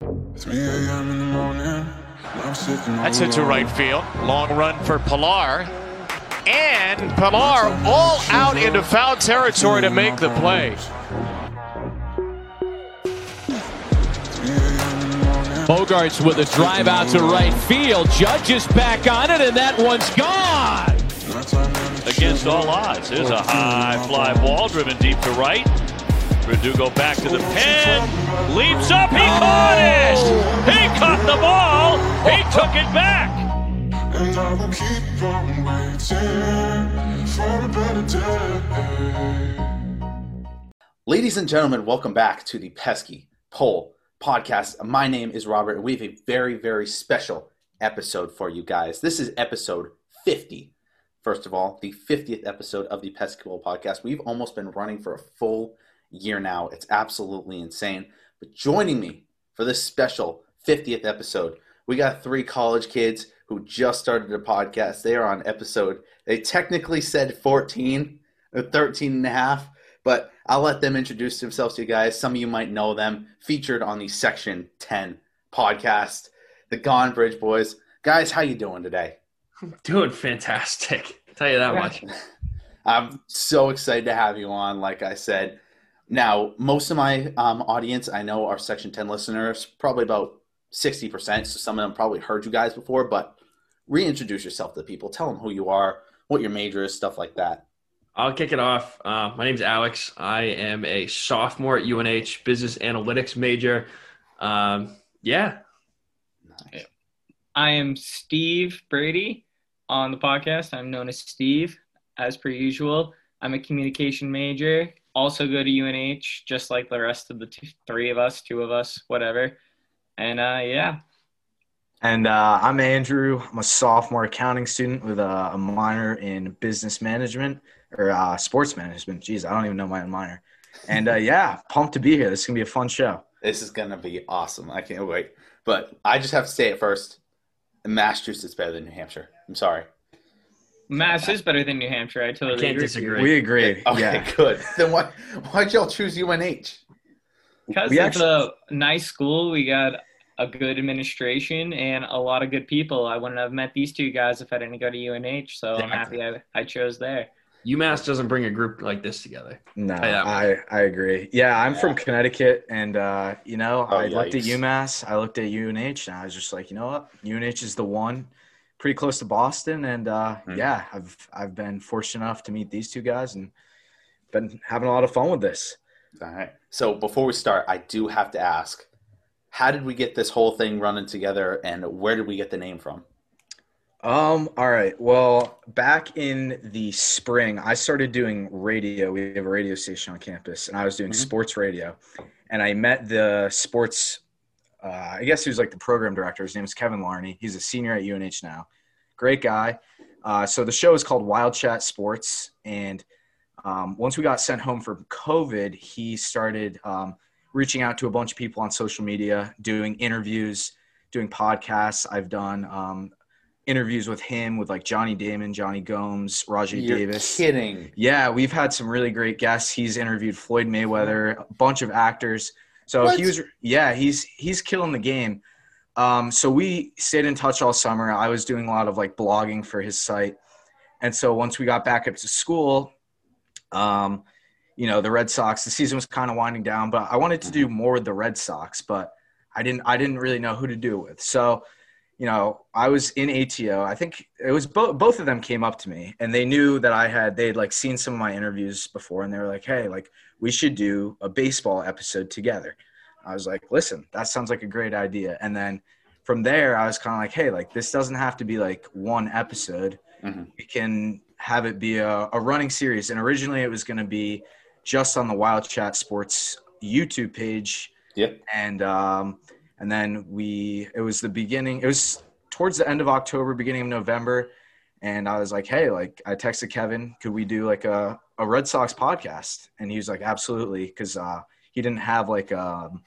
3 a.m. in the morning. I'm sitting That's it to right field. Long run for Pillar. And Pillar all out into foul territory to make the play. 3 a.m. in the morning. Bogaerts with a drive out to right field. Judge is back on it, and that one's gone. Nighttime in the against all odds. Here's a high fly ball driven deep to right. Verdugo back to the pen. Leaps up. He caught it. He caught the ball. He took it back. And I will keep on waiting for a better day. Ladies and gentlemen, welcome back to the Pesky Pole podcast. My name is Robert, and we have a very, very special episode for you guys. This is episode 50. First of all, the 50th episode of the Pesky Pole podcast. We've almost been running for a full year now. It's absolutely insane. But joining me for this special 50th episode, we got three college kids who just started a podcast. They are on episode, they technically said 14 or 13 and a half, but I'll let them introduce themselves to you guys. Some of you might know them, featured on the Section 10 podcast, the Gone Bridge Boys. Guys, how you doing today? Doing fantastic. Tell you that much. I'm so excited to have you on, like I said. Now, most of my um, audience I know are Section 10 listeners, probably about 60%. So some of them probably heard you guys before, but reintroduce yourself to people. Tell them who you are, what your major is, stuff like that. I'll kick it off. Uh, my name's Alex. I am a sophomore at UNH, business analytics major. Um, yeah, I am Steve Brady on the podcast. I'm known as Steve, as per usual. I'm a communication major. Also go to UNH, just like the rest of the two, three of us, two of us, whatever. And uh, yeah, And uh, I'm Andrew. I'm a sophomore accounting student with a, a minor in business management or uh, sports management. Jeez, I don't even know my own minor. And uh, yeah, pumped to be here. This is gonna be a fun show. This is going to be awesome. I can't wait. But I just have to say it first Massachusetts is better than New Hampshire. I'm sorry. Mass is better than New Hampshire. I totally I can't agree. disagree. We agree. Okay, Yeah. good. Then why, why'd y'all choose UNH? Because We it's a nice school. We got a good administration and a lot of good people. I wouldn't have met these two guys if I didn't go to UNH. So I'm happy I, I chose there. UMass doesn't bring a group like this together. No, Tell you that I, I agree. Yeah, I'm from Connecticut, and uh, you know, Oh, I looked at. UMass, I looked at UNH, and I was just like, you know what, UNH is the one, pretty close to Boston, and uh, Mhm. yeah, I've I've been fortunate enough to meet these two guys, and been having a lot of fun with this. All right. So before we start, I do have to ask how did we get this whole thing running together and where did we get the name from? Um, all right. Well, back in the spring, I started doing radio. We have a radio station on campus, and I was doing Mhm. sports radio. And I met the sports, uh, I guess he was like the program director. His name is Kevin Larney. He's a senior at UNH now. Great guy. Uh, so the show is called Wild Chat Sports. And um, once we got sent home from COVID, he started um, reaching out to a bunch of people on social media, doing interviews, doing podcasts. I've done um, interviews with him, with like Johnny Damon, Johnny Gomes, Rajai You're Davis. kidding. Yeah, we've had some really great guests. He's interviewed Floyd Mayweather, a bunch of actors. So What? he was, yeah, he's he's killing the game. Um, so we stayed in touch all summer. I was doing a lot of like blogging for his site, and so once we got back up to school, um, you know, the Red Sox, the season was kind of winding down, but I wanted to do more with the Red Sox, but I didn't I didn't really know who to do it with. So you know, I was in ATO. I think it was both both of them came up to me and they knew that I had they'd like seen some of my interviews before and they were like, "Hey, like we should do a baseball episode together." I was like, "Listen, that sounds like a great idea." And then from there, I was kind of like, "Hey, like this doesn't have to be like one episode. Mhm. We can have it be a, a running series." And originally, it was going to be just on the Wild Chat Sports YouTube page Yep. and um, and then we it was the beginning it was towards the end of october beginning of november. And i was like hey like i texted kevin could we do like a, a red sox podcast? And he was like absolutely because uh, he didn't have like um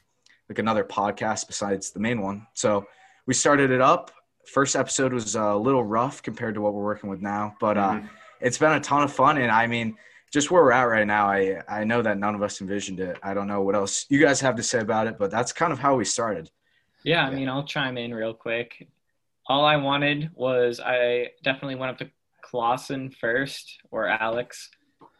like another podcast besides the main one. So we started it up. First episode was a little rough compared to what we're working with now but uh, Mhm. it's been a ton of fun. And i mean just where we're at right now i i know that none of us envisioned it. I don't know what else you guys have to say about it but that's kind of how we started Yeah, I Yeah. mean, I'll chime in real quick. All I wanted was I definitely went up to Clausen first or Alex,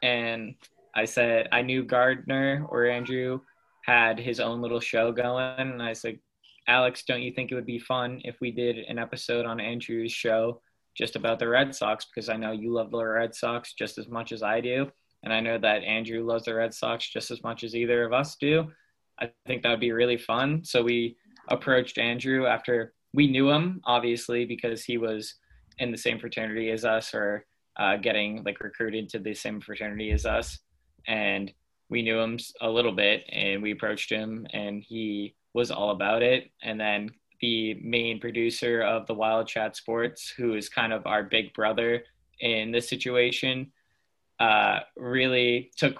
and I said I knew Gardner or Andrew had his own little show going, and I said, Alex, don't you think it would be fun if we did an episode on Andrew's show just about the Red Sox? Because I know you love the Red Sox just as much as I do, and I know that Andrew loves the Red Sox just as much as either of us do. I think that would be really fun. So we approached Andrew after we knew him, obviously, because he was in the same fraternity as us or uh, getting like recruited to the same fraternity as us. And we knew him a little bit and we approached him and he was all about it. And then the main producer of the Wild Chat Sports, who is kind of our big brother in this situation, uh, really took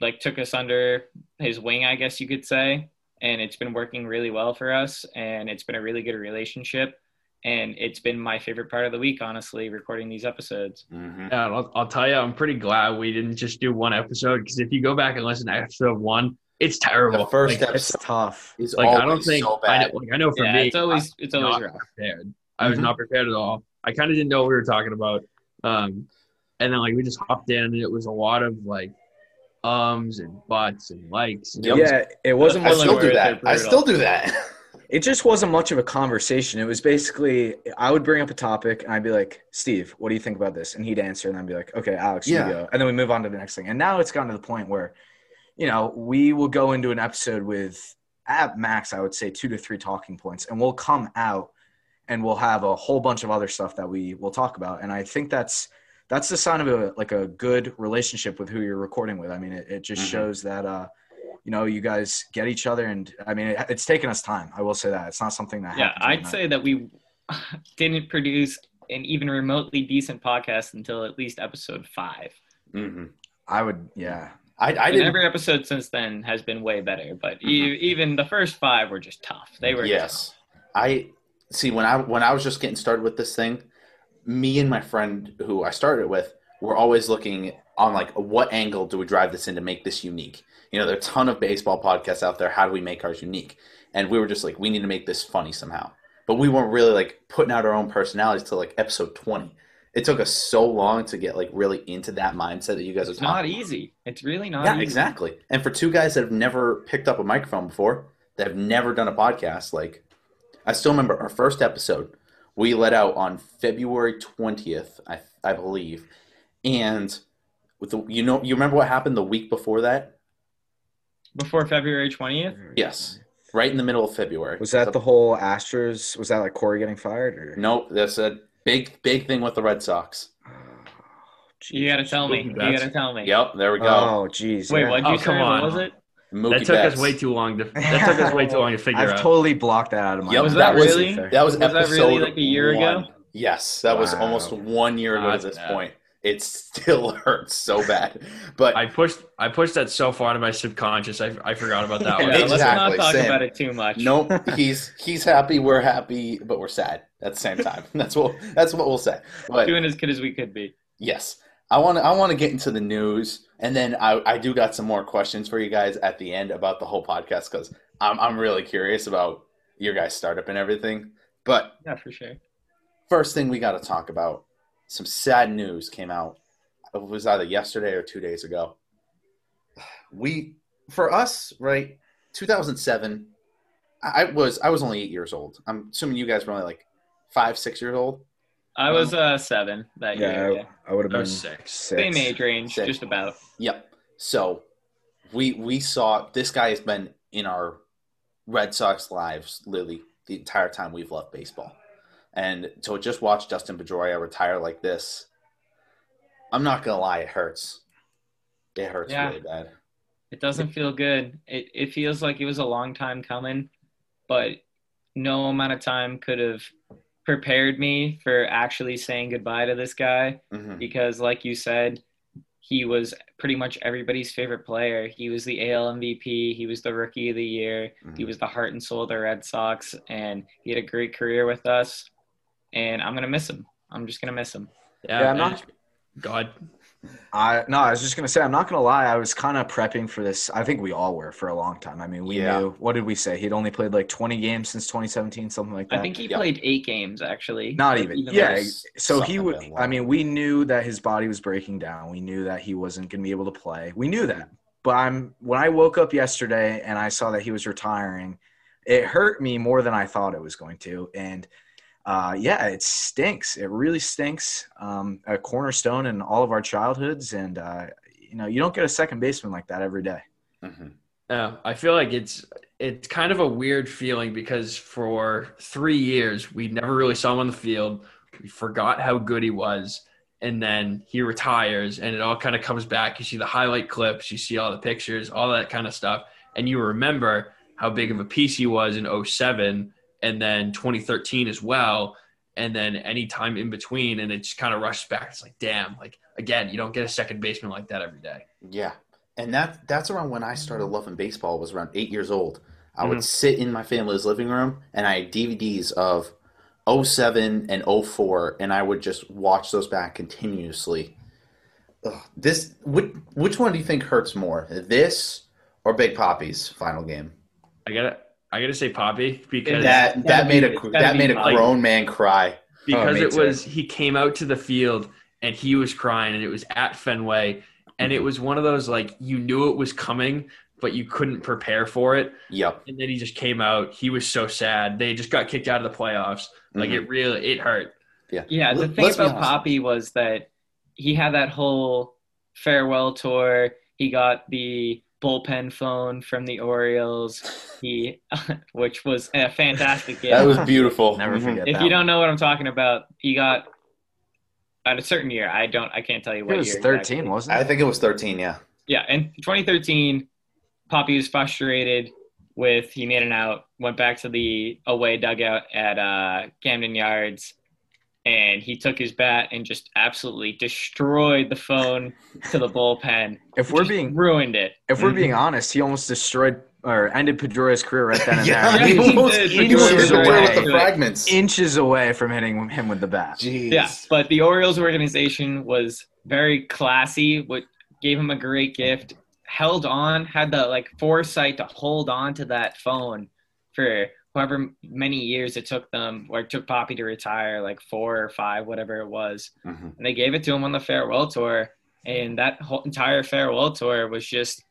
like took us under his wing, I guess you could say. And it's been working really well for us. And it's been a really good relationship. And it's been my favorite part of the week, honestly, recording these episodes. Mhm. Yeah, I'll, I'll tell you, I'm pretty glad we didn't just do one episode because if you go back and listen to episode one, it's terrible. The first like, It's tough. it's like I don't think so I bad. know, like, I know for yeah, me, it's always it's I was always rough. prepared. I was Mhm. not prepared at all. I kind of didn't know what we were talking about. Um, and then like we just hopped in, and it was a lot of like ums and buts and likes. And it Yep. was- Yeah, it wasn't I still do that. I still do that. It just wasn't much of a conversation. It was basically I would bring up a topic and I'd be like, "Steve, what do you think about this?" And he'd answer, and I'd be like, "Okay, Alex, Yeah. you go." And then we move on to the next thing. And now it's gotten to the point where, you know, we will go into an episode with at max, I would say two to three talking points, and we'll come out and we'll have a whole bunch of other stuff that we will talk about. And I think that's that's the sign of a like a good relationship with who you're recording with. I mean, it, it just Mhm. shows that uh, you know, you guys get each other, and I mean, it, it's taken us time. I will say that it's not something that. Yeah, I'd overnight. say that we didn't produce an even remotely decent podcast until at least episode five. hmm I would. Yeah, I, I didn't. every episode since then has been way better, but e- Mhm. even the first five were just tough. They were yes, I see. When I when I was just getting started with this thing, me and my friend who I started it with were always looking on like what angle do we drive this in to make this unique. You know, there are a ton of baseball podcasts out there. How do we make ours unique? And we were just like, we need to make this funny somehow. But we weren't really like putting out our own personalities till like episode twenty. It took us so long to get like really into that mindset that you guys are It's not easy. It's really not Yeah, easy. exactly. And for two guys that have never picked up a microphone before, that have never done a podcast, like I still remember our first episode we let out on February twentieth, I I believe, and with the you know you remember what happened the week before that? Before February 20th? Yes, right in the middle of February. was that the whole Astros? Was that like Corey getting fired or? Nope, that's a big big thing with the Red Sox. Oh, you gotta tell me. You gotta tell me. Yep, there we go. Oh, jeez. Wait, what'd you Oh, say? come What on. was it? Mookie that took Betts. us way too long to. That took us way too long to figure out. I've out. totally blocked that out of my. Yep, mind. Was that was- really? Fair. That was, Was that episode really, like, a year ago? Yes, that was almost one year ago to this bad. point. It still hurts so bad, but I pushed. I pushed that so far to my subconscious. I, I forgot about that Yeah, one. let's not talk same. about it too much. nope. He's he's happy. We're happy, but we're sad at the same time. That's what that's what we'll say. But Doing as good as we could be. yes, I want to I want to get into the news, and then I I do got some more questions for you guys at the end about the whole podcast because I'm I'm really curious about your guys' startup and everything. But Yeah, for sure. first thing we got to talk about some sad news came out it was either yesterday or two days ago we for us right 2007 i I was i was only eight years old i'm assuming you guys were only like five six years old I was uh seven that Yeah, year. I, Yeah. I would have been six. six. Same age range, Six. just about. yep so we we saw this guy has been in our red sox lives literally the entire time we've loved baseball and to just watch dustin pedroia retire like this i'm not gonna lie it hurts it hurts Yeah. really bad It doesn't feel good. It it feels like it was a long time coming, but no amount of time could have prepared me for actually saying goodbye to this guy Mhm. because like you said, he was pretty much everybody's favorite player. He was the AL MVP, he was the rookie of the year, he Mhm. was the heart and soul of the Red Sox and he had a great career with us and I'm going to miss him. I'm just going to miss him. Yeah, Yeah, I'm not- God. I no, I was just gonna say I'm not gonna lie. I was kind of prepping for this. I think we all were for a long time. I mean, we Yeah. knew. What did we say? He'd only played like 20 games since 2017, something like that. I think he Yeah. played eight games actually. Not Like, even. Yeah. So he would. I mean, we knew that his body was breaking down. We knew that he wasn't going to be able to play. We knew that. But I'm when I woke up yesterday and I saw that he was retiring, it hurt me more than I thought it was going to. And uh, yeah, it stinks. It really stinks. Um, a cornerstone in all of our childhoods, and uh, you know, you don't get a second baseman like that every day. Mhm. Yeah, I feel like it's it's kind of a weird feeling because for three years we never really saw him on the field. We forgot how good he was, and then he retires, and it all kind of comes back. You see the highlight clips, you see all the pictures, all that kind of stuff, and you remember how big of a piece he was in 07 and then 2013 as well. And then any time in between, and it just kind of rushes back. It's like, damn, like again, you don't get a second baseman like that every day. Yeah. And that that's around when I started loving baseball was around eight years old. I would Mhm. sit in my family's living room and I had DVDs of 07 and 04 and I would just watch those back continuously. Ugh, this which, which one do you think hurts more? This or Big Poppy's final game? I gotta, I gotta say Poppy because That gotta that made a that made a Poppy. grown man cry. because Oh, me it too. was he came out to the field and he was crying and it was at Fenway and it was one of those like you knew it was coming but you couldn't prepare for it Yep. and then he just came out he was so sad they just got kicked out of the playoffs like Mhm. it really it hurt Yeah. Yeah, the Let- thing about. Poppy was that he had that whole farewell tour. He got the bullpen phone from the Orioles. He, which was a fantastic gift. That was beautiful. Never Mhm. forget. if that you don't know what I'm talking about, he got at a certain year. I don't. I can't tell you what it was year. 13, exactly. wasn't it? I think it was 13, yeah. Yeah, in 2013, Poppy was frustrated with he made an out, went back to the away dugout at uh, Camden Yards, and he took his bat and just absolutely destroyed the phone to the bullpen. if we're being ruined it. if we're mhm. being honest, he almost destroyed or ended Pedroia's career right then and yeah, there. he he almost did. he He was hit away. with the fragments. inches away from hitting him with the bat. Jeez. Yeah, but the Orioles organization was very classy. What gave him a great gift. Held on, had the like foresight to hold on to that phone for however many years it took them, or it took Poppy to retire, like four or five, whatever it was. Mhm. And they gave it to him on the farewell tour, and that whole entire farewell tour was just.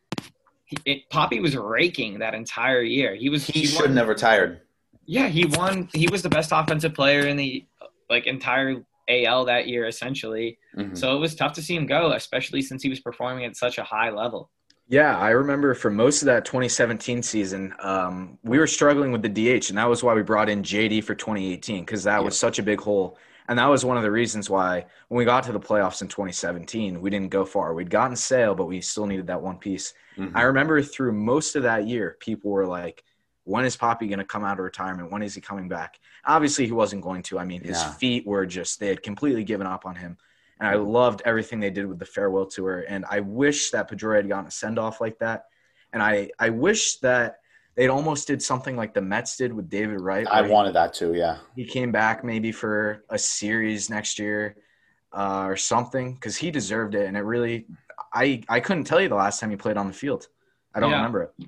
It, Poppy was raking that entire year. He was. He won- should have never retired. yeah, he won. He was the best offensive player in the like entire AL that year, essentially. Mhm. So it was tough to see him go, especially since he was performing at such a high level. Yeah, I remember for most of that 2017 season, um, we were struggling with the DH, and that was why we brought in JD for 2018 because that was such a big hole. And that was one of the reasons why when we got to the playoffs in 2017, we didn't go far. We'd gotten Sale, but we still needed that one piece. Mhm. I remember through most of that year, people were like, when is Poppy going to come out of retirement? When is he coming back? Obviously, he wasn't going to. I mean, his Yeah. feet were just, they had completely given up on him. And I loved everything they did with the farewell tour. And I wish that Pedroia had gotten a send off like that. And I, I wish that they'd almost did something like the Mets did with David Wright. I where he- wanted that too, yeah. he came back maybe for a series next year uh, or something because he deserved it. And it really, I I couldn't tell you the last time he played on the field. I don't Yeah. remember it.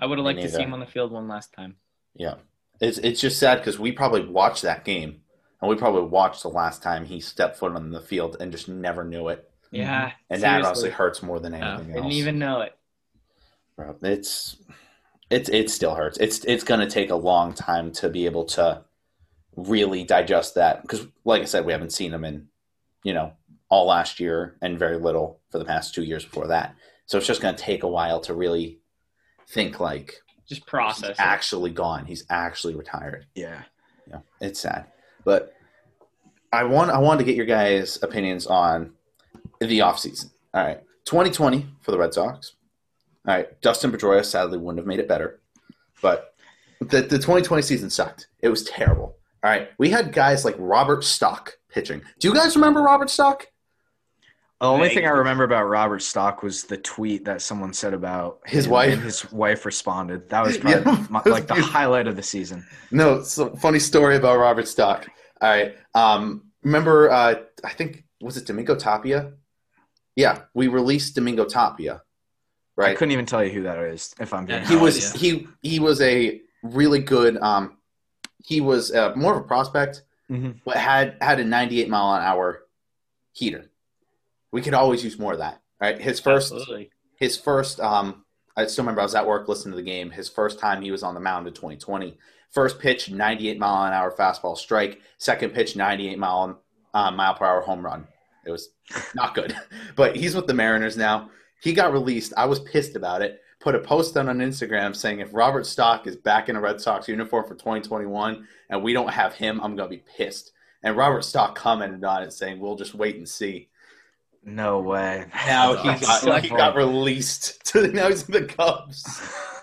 I would have liked to see him on the field one last time. Yeah. It's it's just sad because we probably watched that game and we probably watched the last time he stepped foot on the field and just never knew it. Yeah, mm-hmm. And that honestly seriously. hurts more than Yeah. anything Didn't else. even know it. Bro, it's it's it still hurts. It's it's gonna take a long time to be able to really digest that because, like I said, we haven't seen him in you know all last year and very little for the past two years before that. So it's just gonna take a while to really think like Just process. it. actually gone. He's actually retired. Yeah. Yeah, it's sad, but I want I wanted to get your guys' opinions on the offseason. All right, 2020 for the Red Sox. All right, Dustin Pedroia sadly wouldn't have made it better, but the the 2020 season sucked. It was terrible. All right, we had guys like Robert Stock pitching. Do you guys remember Robert Stock? The only thing I remember about Robert Stock was the tweet that someone said about His him, wife? and his wife responded. That was probably Yeah, my, like the highlight of the season. No, it's a funny story about Robert Stock. All right, um, remember? Uh, I think was it Domingo Tapia? Yeah, we released Domingo Tapia. Right. I couldn't even tell you who that is. If I'm being Yeah. he No was idea. he he was a really good um he was uh, more of a prospect mm-hmm. but had had a 98 mile an hour heater we could always use more of that right his first Absolutely. his first um i still remember i was at work listening to the game his first time he was on the mound in 2020 first pitch 98 mile an hour fastball strike. Second pitch 98 mile uh, mile per hour home run. It was not good but he's with the mariners now. He got released. I was pissed about it. Put a post on on instagram saying if robert stock is back in a red sox uniform for 2021 and we don't have him i'm going to be pissed. And robert stock commented on it saying we'll just wait and see. No way. now he got, so he got released to now he's in the Cubs.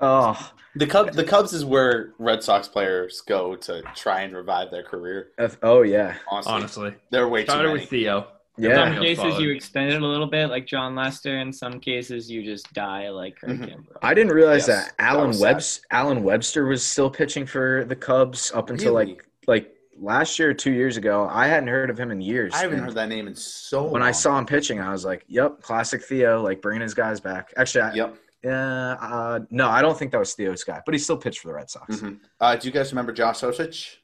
Oh, The Cubs the Cubs is where Red Sox players go to try and revive their career. F- oh yeah, Honestly, Honestly, they're way too started many. with Theo. yeah. Some cases follow you extend it a little bit, like Jon Lester. In some cases, you just die, like Kurt Mhm. I didn't realize Yes, that that Allen was sad. Webster Allen Webster was still pitching for the Cubs up until Really? like like last year or two years ago. I hadn't heard of him in years. I haven't And heard that name in so When I saw him pitching, I was like, "Yep, classic Theo, like bringing his guys back." Actually, I, Yep. Uh, uh, no, I don't think that was Theo's guy, but he still pitched for the Red Sox. Mhm. Uh, do you guys remember Josh Osich?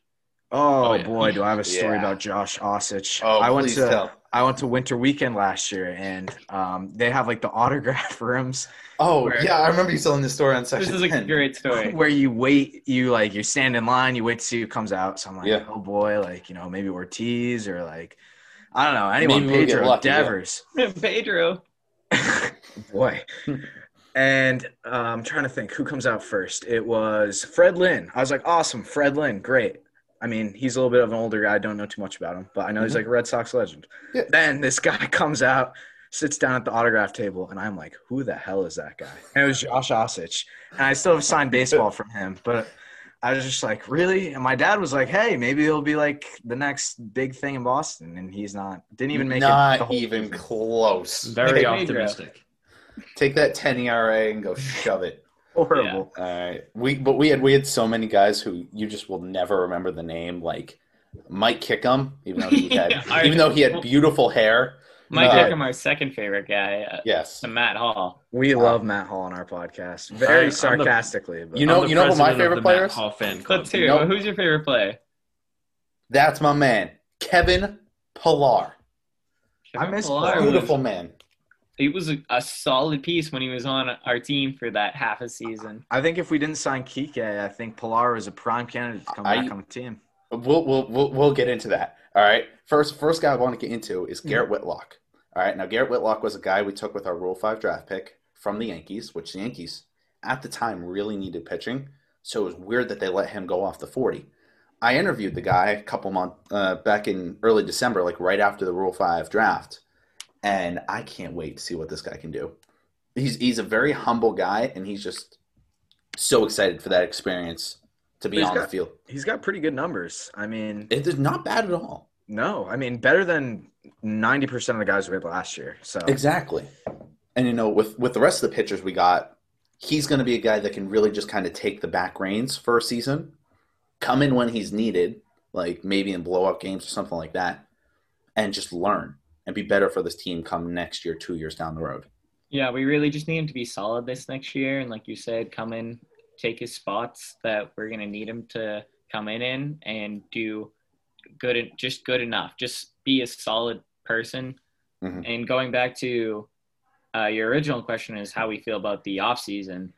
Oh, Oh, yeah. boy, do I have a story Yeah. about Josh Osich. Oh, I went please to tell. I went to Winter Weekend last year, and um, they have like the autograph rooms Oh Where- yeah, I remember you telling this story on This section is a great story. where you wait, you like you stand in line, you wait to see who comes out. So I'm like, Yeah. oh boy, like you know maybe Ortiz or like I don't know anyone, Maybe we'll get Pedro lucky, yeah. Devers. Pedro. boy. And uh, I'm trying to think who comes out first. It was Fred Lynn. I was like, awesome, Fred Lynn, great. I mean, he's a little bit of an older guy. I don't know too much about him, but I know he's Mhm. like a Red Sox legend. Yeah. Then this guy comes out, sits down at the autograph table, and I'm like, who the hell is that guy? And it was Josh Osich. And I still have signed baseball from him, but I was just like, really? And my dad was like, hey, maybe he'll be like the next big thing in Boston. And he's not. Didn't even make it. Not even season. close. Very optimistic. Take that 10 ERA and go shove it. horrible. All right. We but we had we had so many guys who you just will never remember the name, like Mike Kickham, even though he had Yeah, I- even though he had beautiful hair. Mike Uh, Hickam, our second favorite guy, uh, Yes. Matt Hall. We Uh, love Matt Hall on our podcast. I'm Very the- sarcastically. But You know- I'm the who my favorite player Matt is? Hall fan club. Let's hear. Nope. it. Who's your favorite player? That's my man, Kevin Pillar. I miss Pillar Pillar. was- Beautiful man. He was a, a solid piece when he was on our team for that half a season. I think if we didn't sign Kike, I think Pillar is a prime candidate to come I- back on the team. We'll, we'll we'll we'll get into that. All right. First first guy I want to get into is Mm-hmm. Garrett Whitlock. All right. Now Garrett Whitlock was a guy we took with our Rule Five draft pick from the Yankees, which the Yankees at the time really needed pitching. So it was weird that they let him go off the forty. I interviewed the guy a couple months uh, back in early December, like right after the Rule Five draft, and I can't wait to see what this guy can do. He's he's a very humble guy, and he's just so excited for that experience to be He's on the field. He's got pretty good numbers. I mean, It is not bad at all. no, I mean better than ninety percent of the guys we had last year. So Exactly. And you know, with with the rest of the pitchers we got, he's going to be a guy that can really just kind of take the back reins for a season, come in when he's needed, like maybe in blow up games or something like that, and just learn and be better for this team come next year, two years down the road. Yeah, we really just need him to be solid this next year, and like you said, come in, take his spots that we're gonna need him to come in in and do good, just good enough. Just be a solid person. Mhm. And going back to uh, your original question is how we feel about the off season.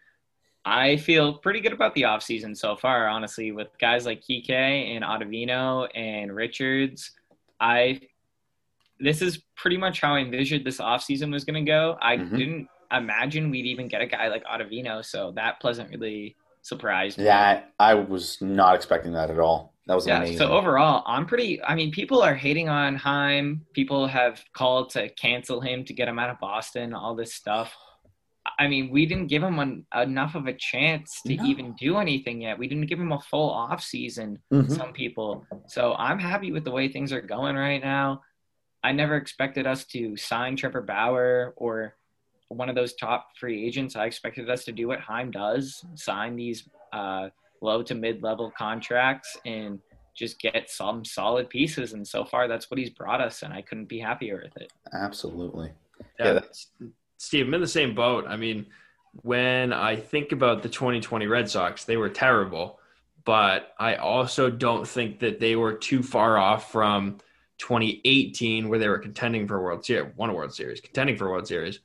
I feel pretty good about the off season so far, honestly, with guys like Kike and Ottavino and Richards. I this is pretty much how I envisioned this offseason was going to go. I Mhm. didn't imagine we'd even get a guy like Ottavino, so that pleasantly surprised me. That I was not expecting that at all. That was Yeah, amazing. so overall, I'm pretty. I mean, people are hating on Chaim. People have called to cancel him to get him out of Boston, all this stuff. I mean, we didn't give him an, enough of a chance to No. even do anything yet. We didn't give him a full off season. Mhm. Some people. So I'm happy with the way things are going right now. I never expected us to sign Trevor Bauer or one of those top free agents. I expected us to do what Chaim does: sign these uh, low to mid level contracts and just get some solid pieces. And so far, that's what he's brought us, and I couldn't be happier with it. Absolutely. Yeah, Yeah, Steve, I'm in the same boat. I mean, when I think about the 2020 Red Sox, they were terrible, but I also don't think that they were too far off from 2018, where they were contending for a World Series, won a World Series, contending for a World Series.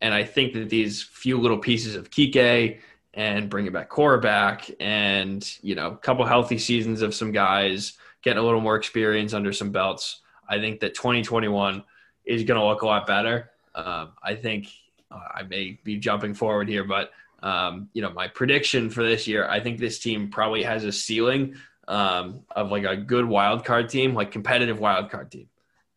And I think that these few little pieces of Kike and bringing back Cora back and, you know, a couple healthy seasons of some guys getting a little more experience under some belts, I think that 2021 is going to look a lot better. Um, I think uh, I may be jumping forward here, but um, you know, my prediction for this year, I think this team probably has a ceiling um, of like a good wild card team, like competitive wild card team.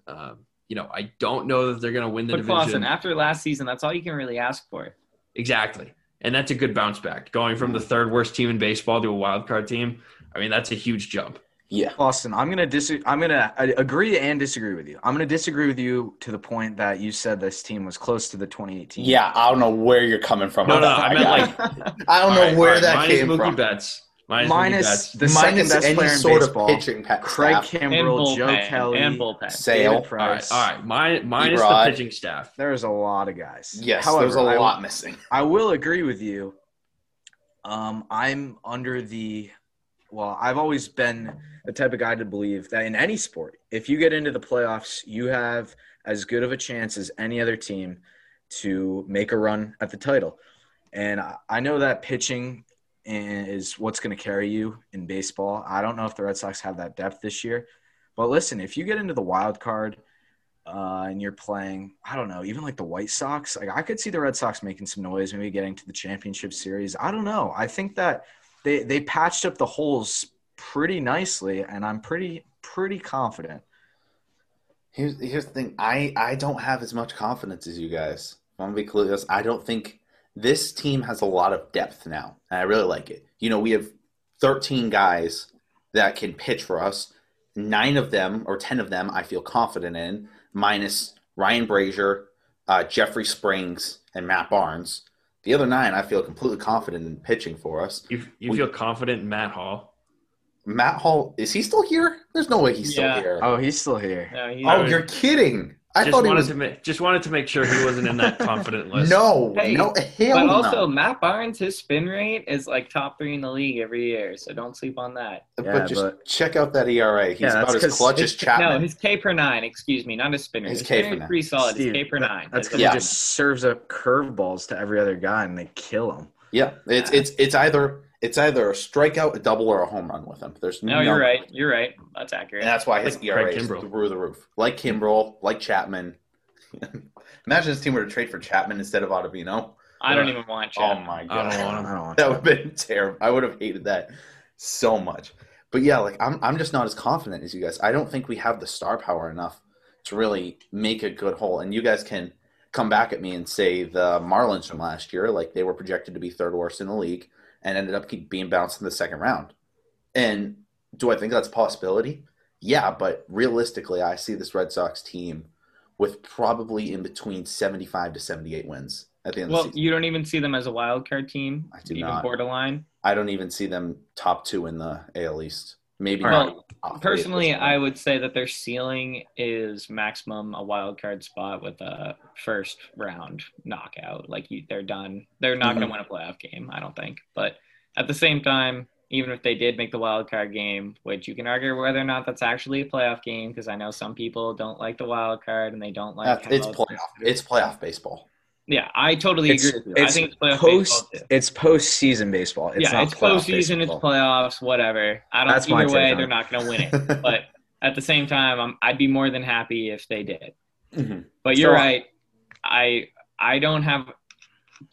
Um, you know, I don't know that they're going to win the But division. Clausen, after last season, that's all you can really ask for. Exactly. And that's a good bounce back. Going from the third worst team in baseball to a wild card team, I mean, that's a huge jump. yeah. Austin, I'm gonna dis- I'm gonna I agree and disagree with you. I'm gonna disagree with you to the point that you said this team was close to the 2018. Yeah, I don't know where you're coming from. No, no, that. I meant like I don't know All right, where all right, that minus came Mookie from. Betts. Minus, Minus Mookie the second Minus best any player in sort baseball, of pitching pa- Craig staff. and Kimbrel, Joe bullpen. Kelly, and bullpen. Sale. David All right, Price. all right. Mi- minus Erod. the pitching staff. There's a lot of guys. Yes, However, there's a lot missing. I will agree with you. Um, I'm under the well, I've always been the type of guy to believe that in any sport, if you get into the playoffs, you have as good of a chance as any other team to make a run at the title. And I- I know that pitching is what's going to carry you in baseball. I don't know if the Red Sox have that depth this year. But listen, if you get into the wild card uh, and you're playing, I don't know, even like the White Sox, like I could see the Red Sox making some noise, maybe getting to the championship series. I don't know. I think that they they patched up the holes pretty nicely, and I'm pretty pretty confident. Here's here's the thing. I I don't have as much confidence as you guys. I'm gonna be clear, I don't think this team has a lot of depth now, and I really like it. You know, we have 13 guys that can pitch for us. Nine of them or 10 of them I feel confident in, minus Ryan Brasier, uh, Jeffrey Springs, and Matt Barnes. The other nine I feel completely confident in pitching for us. You, you We- feel confident in Matt Hall? Matt Hall is he still here? There's no way he's still here. Oh, he's still here. No, he- Oh, you're kidding! I just thought he wanted was. to make just wanted to make sure he wasn't in that confident list. No, Hey, no, hell but no. also, Matt Barnes, his spin rate is like top three in the league every year, so don't sleep on that. but Yeah, just but- check out that ERA. He's Yeah, about that's as 'cause clutch as his- Chapman. No, his K per nine, excuse me, not his spin rate. His His K spin per nine. pretty solid. Steve, his K per nine. That's because Yeah. he just serves up curveballs to every other guy, and they kill him. yeah, it's it's it's either it's either a strikeout, a double, or a home run with him. There's No, no you're right. You're right. That's accurate. and that's why his Like ERA Craig is Kimbrel. through the roof. Like Kimbrel, like Chapman. Imagine this team were to trade for Chapman instead of Ottavino. I don't even want oh Chapman. Oh Chad. my I god, don't want I him. don't want that would have been terrible. I would have hated that so much. But yeah, like I'm I'm just not as confident as you guys. I don't think we have the star power enough to really make a good hole. And you guys can come back at me and say the Marlins from last year, like they were projected to be third worst in the league and ended up keep being bounced in the second round. And do I think that's a possibility? Yeah, but realistically, I see this Red Sox team with probably in between 75 to 78 wins at the end of Well, the season. you don't even see them as a wild card team. I do even not. borderline. I don't even see them top two in the AL East. Maybe Well, not. top three at Personally. I would say that their ceiling is maximum a wild card spot with a first round knockout. Like you, they're done. They're not going Mhm. to win a playoff game, I don't think. But at the same time, even if they did make the wild card game, which you can argue whether or not that's actually a playoff game, because I know some people don't like the wild card and they don't like. It's playoff. It's playoff baseball. Yeah, I totally It's, agree with you. I it's think it's post. baseball. It's postseason baseball. It's yeah, not it's postseason, it's playoffs, whatever. I don't. That's either way, they're not going to win it. but at the same time, I'm, I'd be more than happy if they did. Mhm. But you're So- right. I I don't have.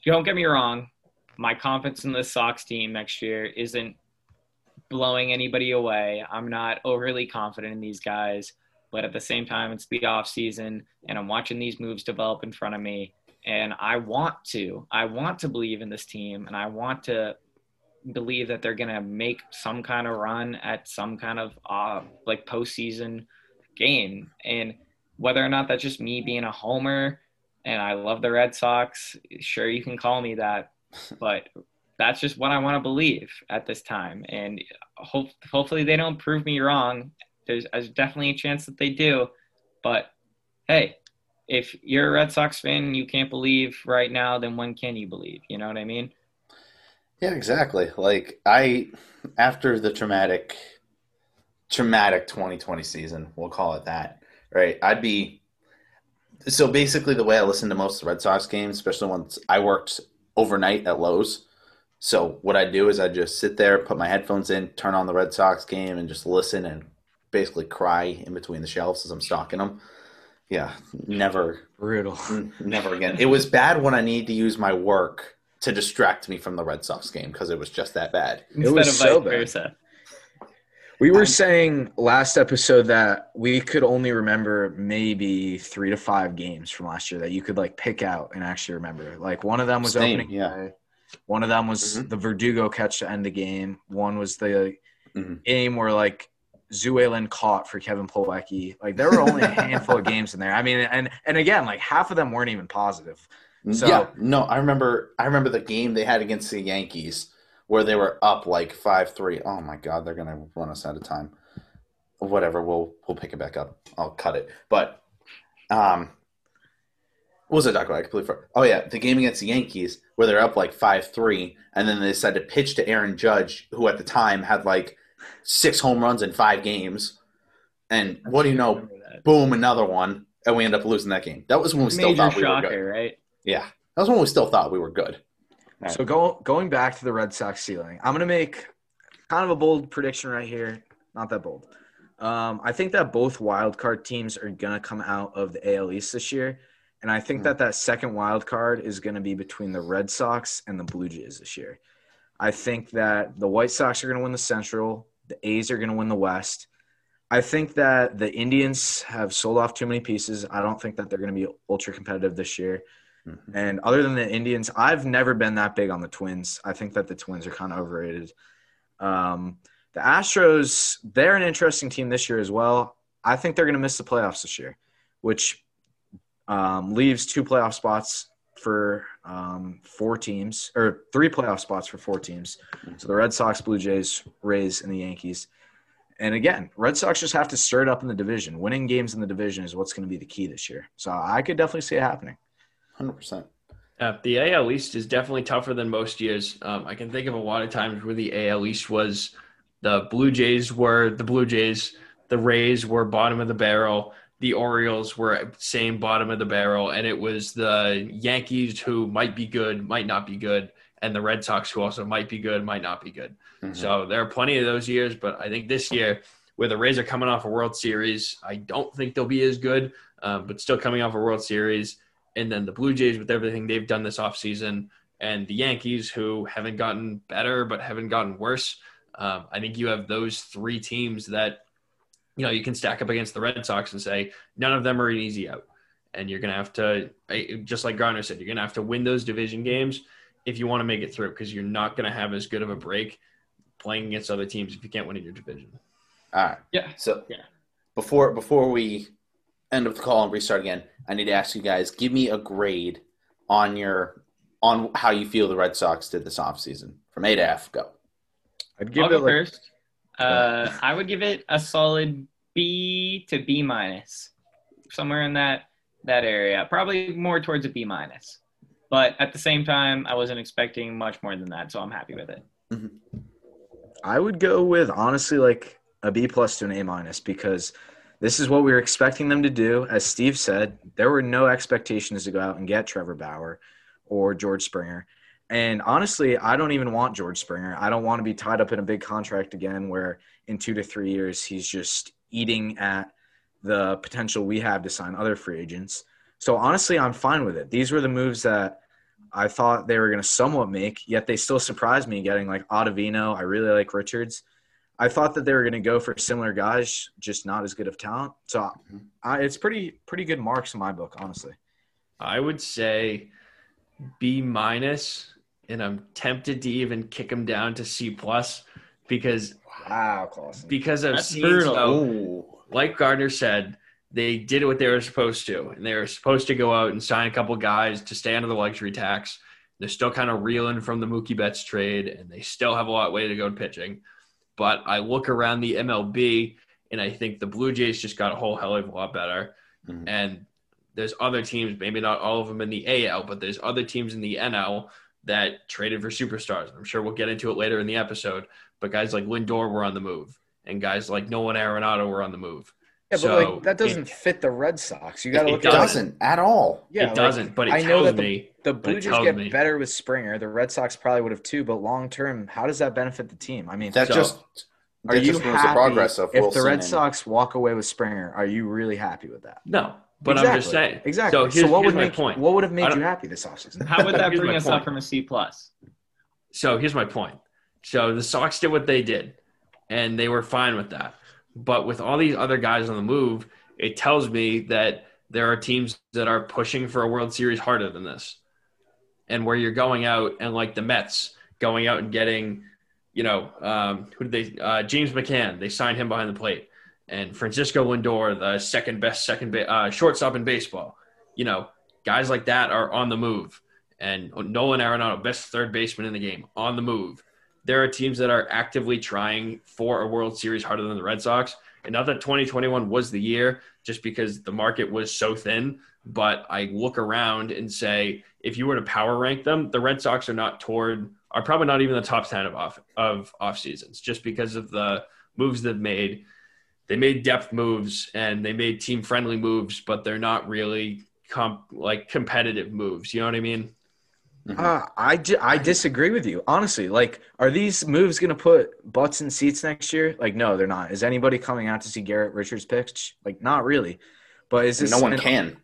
Don't get me wrong. My confidence in the Sox team next year isn't blowing anybody away. I'm not overly confident in these guys, but at the same time, it's the off season, and I'm watching these moves develop in front of me, and I want to. I want to believe in this team, and I want to believe that they're gonna make some kind of run at some kind of uh, like postseason game, and whether or not that's just me being a homer and I love the Red Sox, sure you can call me that, but that's just what I want to believe at this time. And hope, hopefully they don't prove me wrong. There's, there's definitely a chance that they do. But hey, if you're a Red Sox fan and you can't believe right now, then when can you believe? You know what I mean? Yeah, exactly. Like I, after the traumatic, traumatic 2020 season, we'll call it that, right? I'd be. So basically, the way I listen to most Red Sox games, especially once I worked overnight at Lowe's. So what I do is I just sit there, put my headphones in, turn on the Red Sox game, and just listen and basically cry in between the shelves as I'm stocking them. Yeah, never, Brutal. never again. It was bad when I needed to use my work to distract me from the Red Sox game because it was just that bad. Instead was of so bad. versa. We were saying last episode that we could only remember maybe three to five games from last year that you could like pick out and actually remember. Like one of them was Same, opening yeah. day. One of them was Mhm. the Verdugo catch to end the game. One was the Mhm. game where like Zuelin caught for Kevin Plawecki. Like there were only a handful of games in there. I mean, and and again, like half of them weren't even positive. So- yeah, no, I remember. I remember the game they had against the Yankees where they were up like five three. Oh my god, they're gonna run us out of time. Whatever, we'll we'll pick it back up. I'll cut it. But um, what was I talking about? I completely forgot. Oh yeah, the game against the Yankees where they're up like five three, and then they decided to pitch to Aaron Judge, who at the time had like six home runs in five games. And what do you know? Boom, another one, and we end up losing that game. That was when we still thought we were good. right? Yeah, that was when we still thought we were good. Right. So go, going back to the Red Sox ceiling, I'm going to make kind of a bold prediction right here. Not that bold. Um, I think that both wild card teams are going to come out of the AL East this year, and I think Hmm. that that second wild card is going to be between the Red Sox and the Blue Jays this year. I think that the White Sox are going to win the Central. The A's are going to win the West. I think that the Indians have sold off too many pieces. I don't think that they're going to be ultra competitive this year. Mhm. And other than the Indians, I've never been that big on the Twins. I think that the Twins are kind of overrated. Um, the Astros, they're an interesting team this year as well. I think they're going to miss the playoffs this year, which um, leaves two playoff spots for um, four teams, or three playoff spots for four teams. So the Red Sox, Blue Jays, Rays, and the Yankees. And again, Red Sox just have to stir it up in the division. Winning games in the division is what's going to be the key this year. So I could definitely see it happening. Hundred percent. Uh, the AL East is definitely tougher than most years. Um, I can think of a lot of times where the AL East was the Blue Jays were the Blue Jays, the Rays were bottom of the barrel, the Orioles were same bottom of the barrel, and it was the Yankees who might be good, might not be good, and the Red Sox who also might be good, might not be good. So there are plenty of those years, but I think this year, where the Rays are coming off a World Series, I don't think they'll be as good, um, but still coming off a World Series. And then the Blue Jays, with everything they've done this offseason, and the Yankees, who haven't gotten better but haven't gotten worse. Um, I think you have those three teams that, you know, you can stack up against the Red Sox and say none of them are an easy out. And you're going to have to, just like Garner said, you're going to have to win those division games if you want to make it through because you're not going to have as good of a break playing against other teams if you can't win in your division. All right. Yeah. So Yeah. before before we end of the call and restart again, I need to ask you guys: give me a grade on your on how you feel the Red Sox did this offseason from A to F. Go. I'd give I'll it go like first. Uh, I would give it a solid B to B minus, somewhere in that that area. Probably more towards a B minus, but at the same time, I wasn't expecting much more than that, so I'm happy with it. I would go with honestly like a B plus to an A minus because this is what we were expecting them to do. As Steve said, there were no expectations to go out and get Trevor Bauer or George Springer. And honestly, I don't even want George Springer. I don't want to be tied up in a big contract again where in two to three years he's just eating at the potential we have to sign other free agents. So honestly, I'm fine with it. These were the moves that I thought they were going to somewhat make, yet they still surprised me getting like Ottavino. I really like Richards. I thought that they were going to go for similar guys, just not as good of talent. So mm-hmm. I, it's pretty pretty good marks in my book, honestly. I would say B minus, and I'm tempted to even kick them down to C plus because Wow, Clausen. because I've That's seen brutal. so, like Gardner said, they did what they were supposed to, and they were supposed to go out and sign a couple guys to stay under the luxury tax. They're still kind of reeling from the Mookie Betts trade, and they still have a lot way to go in pitching. But I look around the MLB, and I think the Blue Jays just got a whole hell of a lot better. Mhm. And there's other teams, maybe not all of them in the AL, but there's other teams in the NL that traded for superstars. I'm sure we'll get into it later in the episode. But guys like Lindor were on the move, and guys like Nolan Arenado were on the move. Yeah, but So, like that doesn't it- fit the Red Sox. You got to It look It doesn't at all. Yeah, it like, doesn't, but it I know tells that the, me the Blue Jays get me- better with Springer. The Red Sox probably would have too, but long term, how does that benefit the team? I mean, That So, just are that you just happy the progress of if Wilson the Red and- Sox walk away with Springer? Are you really happy with that? no. But I'm just saying. exactly. So here's, what here's would my make point. what would have made you happy this offseason? How would that bring us point. up from a C plus? So here's my point. So the Sox did what they did, and they were fine with that. But with all these other guys on the move, it tells me that there are teams that are pushing for a World Series harder than this. And where you're going out and like the Mets going out and getting, you know, um, who did they? Uh, James McCann. They signed him behind the plate, and Francisco Lindor, the second best second ba- uh, shortstop in baseball. You know, guys like that are on the move and Nolan Arenado, best third baseman in the game, on the move. There are teams that are actively trying for a World Series harder than the Red Sox. And not that 2021 was the year, just because the market was so thin. But I look around and say, if you were to power rank them, the Red Sox are not toward, are probably not even the top 10 of off of off seasons, just because of the moves they've made. They made depth moves and they made team friendly moves, but they're not really comp like competitive moves. You know what I mean? Uh, I, di- I disagree with you. Honestly, like, are these moves going to put butts in seats next year? Like, no, they're not. Is anybody coming out to see Garrett Richards pitch? Like, not really. But is this no one an- can.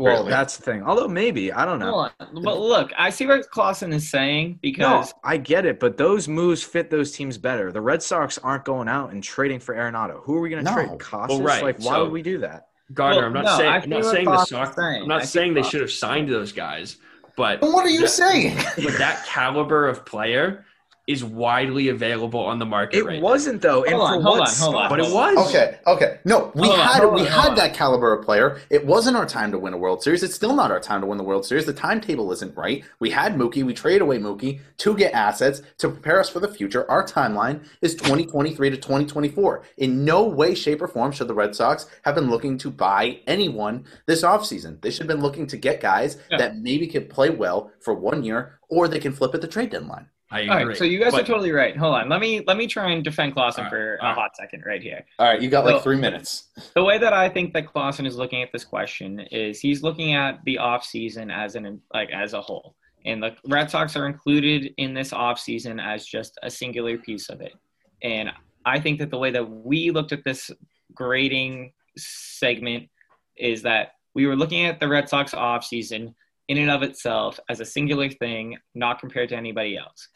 Well, Barely. that's the thing. Although maybe I don't know. But look, I see what Clausen is saying No, because I get it, but those moves fit those teams better. The Red Sox aren't going out and trading for Arenado. Who are we going to No. trade? Casas? Well, right. Like, why So- would we do that? Gardner, Well, I'm not no, saying I I'm not saying the Sox. I'm not I saying they should have signed those guys, but Then what are you that- saying? But that caliber of player is widely available on the market It right wasn't though, and Hold for on, hold on, hold on. But it was. Okay, okay. No, we Hold on, had hold we on, had on. that caliber of player. It wasn't our time to win a World Series. It's still not our time to win the World Series. The timetable isn't right. We had Mookie. We traded away Mookie to get assets to prepare us for the future. Our timeline is 2023 to 2024. In no way, shape, or form should the Red Sox have been looking to buy anyone this offseason. They should have been looking to get guys Yeah. that maybe could play well for one year, or they can flip at the trade deadline. I agree. right. So you guys But- are totally right. Hold on. Let me let me try and defend Clausen All right, for a right. hot second right here. All right, you got like three minutes. the way that I think that Clausen is looking at this question is he's looking at the offseason as an like as a whole. And the Red Sox are included in this offseason as just a singular piece of it. And I think that the way that we looked at this grading segment is that we were looking at the Red Sox offseason in and of itself as a singular thing, not compared to anybody else.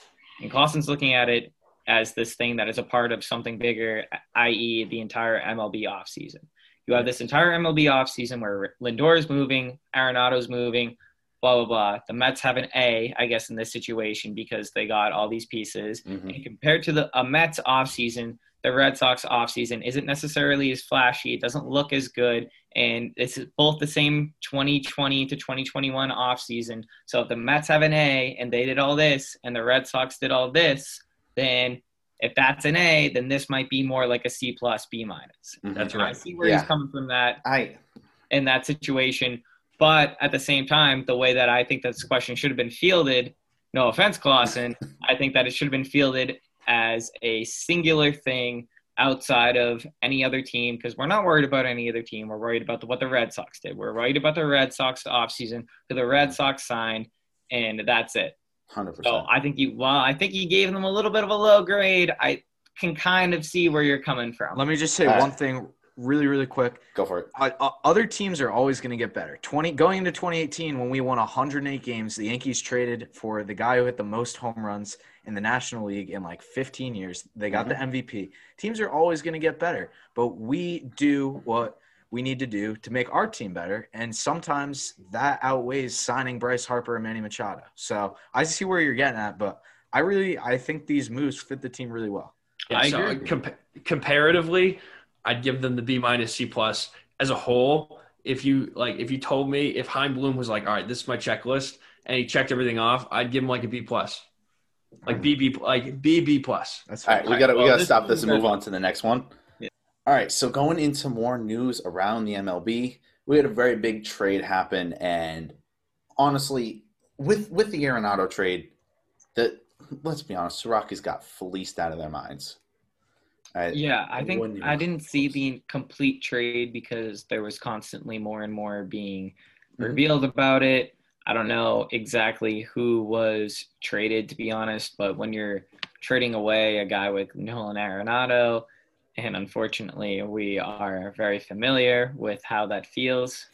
And Clausen's looking at it as this thing that is a part of something bigger, i.e., the entire MLB offseason. You have this entire MLB offseason where Lindor is moving, Arenado's moving, blah, blah, blah. The Mets have an A, I guess, in this situation because they got all these pieces. Mhm. And compared to the a Mets offseason, the Red Sox offseason isn't necessarily as flashy. It doesn't look as good. And it's both the same 2020 to 2021 offseason. So if the Mets have an A and they did all this and the Red Sox did all this, then if that's an A, then this might be more like a C plus, B minus. Mhm. That's right. I see where Yeah. he's coming from that I in that situation. But at the same time, the way that I think this question should have been fielded, no offense, Clausen, I think that it should have been fielded as a singular thing outside of any other team because we're not worried about any other team. We're worried about the, what the Red Sox did. We're worried about the Red Sox offseason who the Red Sox signed, and that's it. hundred So percent. I think you, well, I think you gave them a little bit of a low grade. I can kind of see where you're coming from. Let me just say All right. one thing really, really quick. Go for it. Uh, uh, other teams are always going to get better. 20 going into 2018 when we won 108 games, the Yankees traded for the guy who hit the most home runs in the National League in like 15 years. They got the MVP. Teams are always going to get better, but we do what we need to do to make our team better, and sometimes that outweighs signing Bryce Harper and Manny Machado. So I see where you're getting at, but I really I think these moves fit the team really well. Yeah, I so agree. compa- comparatively, I'd give them the B minus C plus as a whole. If you like, if you told me if Chaim Bloom was like, all right, this is my checklist, and he checked everything off, I'd give him like a B plus, like BB, like BB plus. That's All right, we got to we got to this stop is this and move on to the next one. Yeah. All right, so going into more news around the MLB, we had a very big trade happen, and honestly, with with the Arenado trade, that let's be honest, the Rockies got fleeced out of their minds. I- Yeah, I think I didn't see the complete trade because there was constantly more and more being Mhm. revealed about it. I don't know exactly who was traded, to be honest, but when you're trading away a guy with Nolan Arenado, and unfortunately we are very familiar with how that feels.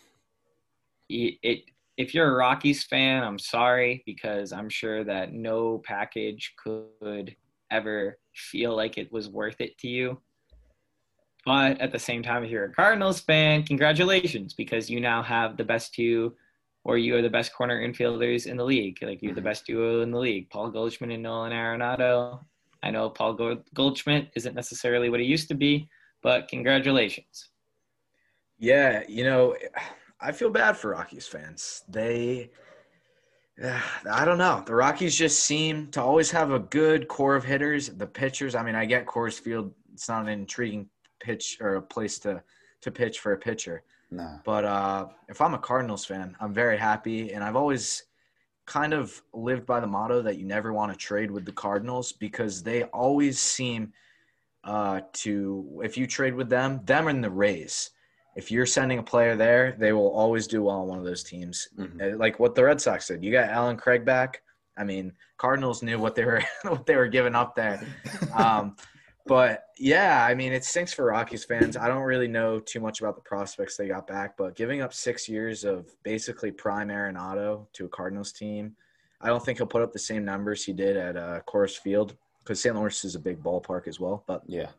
It, it if you're a Rockies fan, I'm sorry because I'm sure that no package could ever feel like it was worth it to you. But at the same time, if you're a Cardinals fan, congratulations because you now have the best two, or you are the best corner infielders in the league. Like you're the mm-hmm. best duo in the league, Paul Goldschmidt and Nolan Arenado. I know Paul Gold- Goldschmidt isn't necessarily what he used to be, but congratulations. Yeah, you know, I feel bad for Rockies fans. They, I don't know. The Rockies just seem to always have a good core of hitters. The pitchers, I mean, I get Coors Field. It's not an intriguing pitch or a place to to pitch for a pitcher. Nah. But uh, if I'm a Cardinals fan, I'm very happy, and I've always kind of lived by the motto that you never want to trade with the Cardinals because they always seem uh, to, if you trade with them, them and the Rays. If you're sending a player there, they will always do well on one of those teams. Mhm. Uh, Like what the Red Sox did. You got Allen Craig back. I mean, Cardinals knew what they were what they were giving up there. Um, but yeah, I mean, it stinks for Rockies fans. I don't really know too much about the prospects they got back, but giving up six years of basically prime Arenado to a Cardinals team, I don't think he'll put up the same numbers he did at uh, Coors Field because St. Louis is a big ballpark as well. But yeah.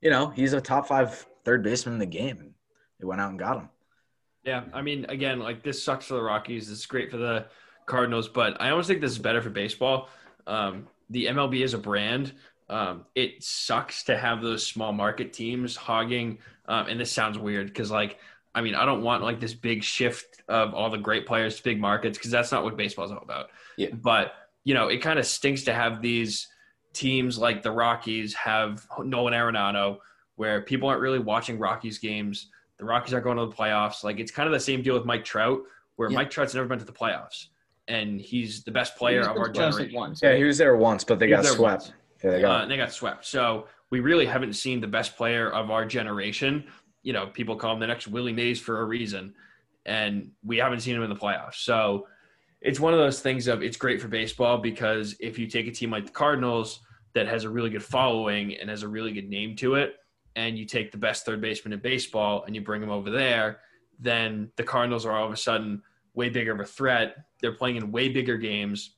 you know, he's a top five third baseman in the game, they went out and got him. Yeah, I mean, again, like this sucks for the Rockies. This is great for the Cardinals, but I almost think this is better for baseball. Um, the MLB is a brand. Um, it sucks to have those small market teams hogging. Um, and this sounds weird because, like, I mean, I don't want like this big shift of all the great players to big markets because that's not what baseball's all about. Yeah. But you know, it kind of stinks to have these teams like the Rockies have Nolan Arenado, where people aren't really watching Rockies games. The Rockies aren't going to the playoffs. Like it's kind of the same deal with Mike Trout, where Yeah. Mike Trout's never been to the playoffs, and he's the best player of our generation. once, Yeah, he was there once, but they He got swept. once. Yeah, they Uh, got. and they got swept. So we really haven't seen the best player of our generation. You know, people call him the next Willie Mays for a reason, and we haven't seen him in the playoffs. So it's one of those things of it's great for baseball because if you take a team like the Cardinals that has a really good following and has a really good name to it, and you take the best third baseman in baseball and you bring him over there, then the Cardinals are all of a sudden way bigger of a threat. They're playing in way bigger games,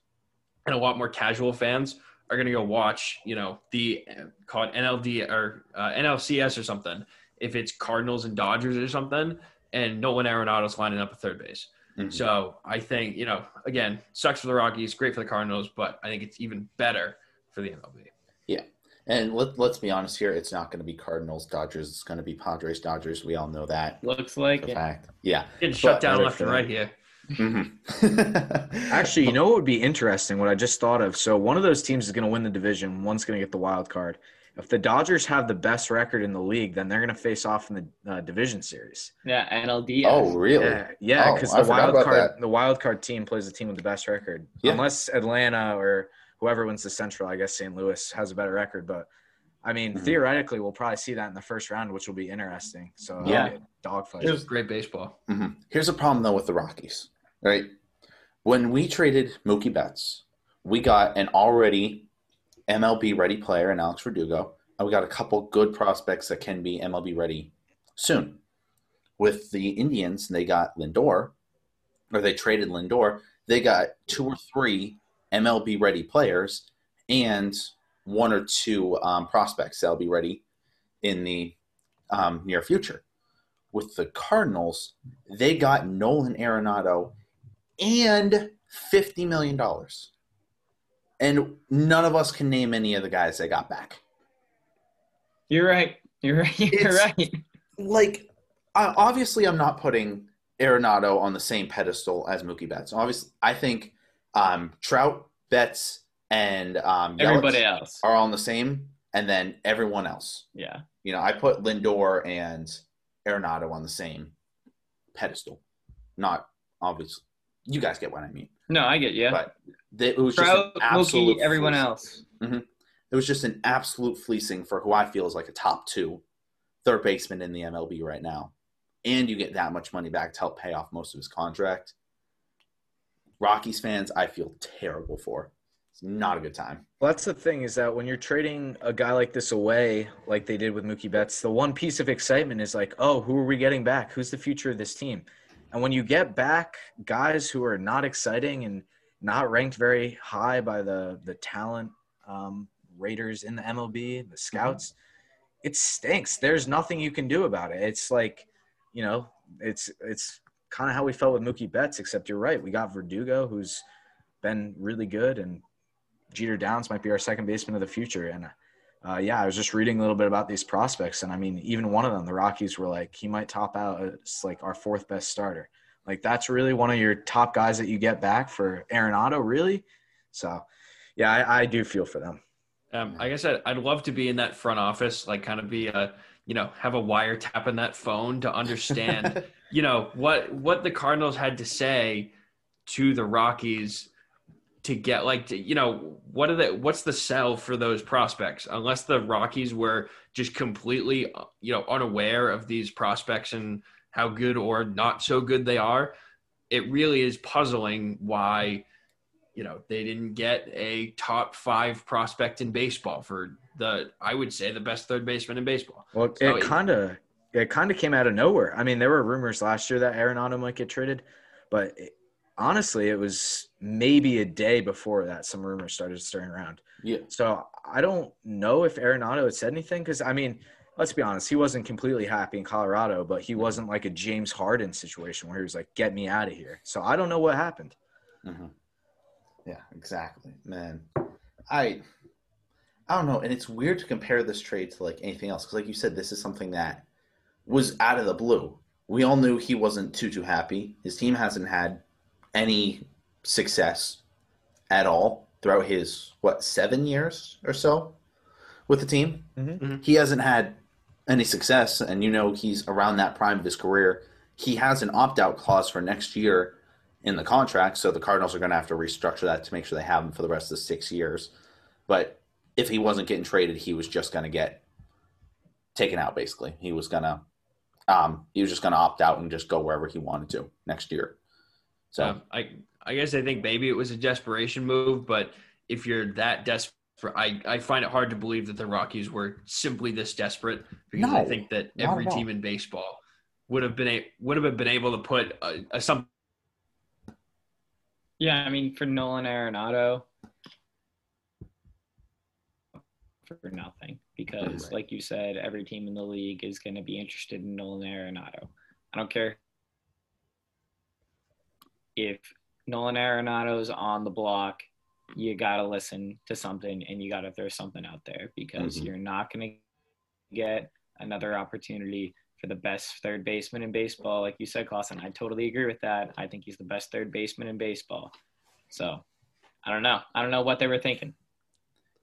and a lot more casual fans are going to go watch, you know, the called NLD or uh, NLCS or something. If it's Cardinals and Dodgers or something, and Nolan Arenado's lining up at third base. Mhm. So I think, you know, again, sucks for the Rockies, great for the Cardinals, but I think it's even better for the MLB. And let, let's be honest here, it's not going to be Cardinals, Dodgers. It's going to be Padres, Dodgers. We all know that. Looks like it. fact. Yeah. Getting shut down left and right here. Mhm. Actually, you know what would be interesting? What I just thought of. So one of those teams is going to win the division. One's going to get the wild card. If the Dodgers have the best record in the league, then they're going to face off in the uh, division series. Yeah, NLD. oh, really? Yeah, yeah, Oh, because the wild card, that. the wild card team plays the team with the best record. Yeah. Unless Atlanta or whoever wins the Central, I guess St. Louis has a better record. But I mean, Mhm. theoretically, we'll probably see that in the first round, which will be interesting. So Yeah. yeah, dogfight. It was great baseball. hmm Here's a problem though with the Rockies, right? When we traded Mookie Betts, we got an already MLB ready player in Alex Verdugo, and we got a couple good prospects that can be MLB ready soon. With the Indians, they got Lindor, or they traded Lindor. They got two or three MLB ready players and one or two um, prospects that'll be ready in the um, near future with the Cardinals, they got Nolan Arenado and fifty million dollars, and none of us can name any of the guys they got back. You're right. You're right. You're It's- right. Like, I, obviously, I'm not putting Arenado on the same pedestal as Mookie Betts. Obviously, I think um, Trout, Betts, and um, Yelich Everybody else. are on the same, and then everyone else. Yeah. You know, I put Lindor and Arenado on the same pedestal. Not obviously. You guys get what I mean. No, I get you. But it was just Trout, an absolute Mookie, everyone else. It was just an absolute fleecing for who I feel is like a top two third baseman in the MLB right now. And you get that much money back to help pay off most of his contract. Rockies fans, I feel terrible for. It's not a good time. Well, that's the thing is that when you're trading a guy like this away, like they did with Mookie Betts, the one piece of excitement is like, oh, who are we getting back? Who's the future of this team? And when you get back guys who are not exciting and not ranked very high by the the talent um, raters in the MLB, the scouts, it stinks. There's nothing you can do about it. It's like, you know, it's it's kind of how we felt with Mookie Betts, except you're right. We got Verdugo, who's been really good, and Jeter Downs might be our second baseman of the future. And uh, yeah, I was just reading a little bit about these prospects, and I mean, even one of them, the Rockies were like, he might top out as like our fourth best starter. Like that's really one of your top guys that you get back for Arenado, really. So yeah, I, I do feel for them. Um, like I said, I'd love to be in that front office, like kind of be a, you know, have a wiretap in that phone to understand, you know, what what the Cardinals had to say to the Rockies to get like, to, you know, what are the what's the sell for those prospects? Unless the Rockies were just completely, you know, unaware of these prospects and how good or not so good they are, it really is puzzling why you know they didn't get a top five prospect in baseball for the i would say the best third baseman in baseball Well, So it it- kind of it kind of came out of nowhere. I mean, there were rumors last year that Arenado might get traded, but it, honestly, it was maybe a day before that some rumors started stirring around. Yeah. So I don't know if Arenado had said anything because I mean, let's be honest, he wasn't completely happy in Colorado, but he wasn't like a James Harden situation where he was like, "Get me out of here." So I don't know what happened. Mhm. Yeah, exactly, man. I I don't know, and it's weird to compare this trade to like anything else because, like you said, this is something that was out of the blue. We all knew he wasn't too too happy. His team hasn't had any success at all throughout his what seven years or so with the team. Mhm. Mhm. He hasn't had any success, and you know he's around that prime of his career. He has an opt out clause for next year in the contract, so the Cardinals are going to have to restructure that to make sure they have him for the rest of the six years. But if he wasn't getting traded, he was just going to get taken out. Basically, he was going to um, he was just going to opt out and just go wherever he wanted to next year. So um, i i guess i think maybe it was a desperation move but if you're that desperate I, I find it hard to believe that the Rockies were simply this desperate because I think that every team in baseball would have been a, would have been able to put a, a, some Yeah, I mean, for Nolan Arenado, for nothing, because, Right. like you said, every team in the league is going to be interested in Nolan Arenado. I don't care if Nolan Arenado's on the block. You got to listen to something and you got to throw something out there because Mhm. you're not going to get another opportunity for the best third baseman in baseball. Like you said, Clausen, I totally agree with that. I think he's the best third baseman in baseball. So I don't know. I don't know what they were thinking.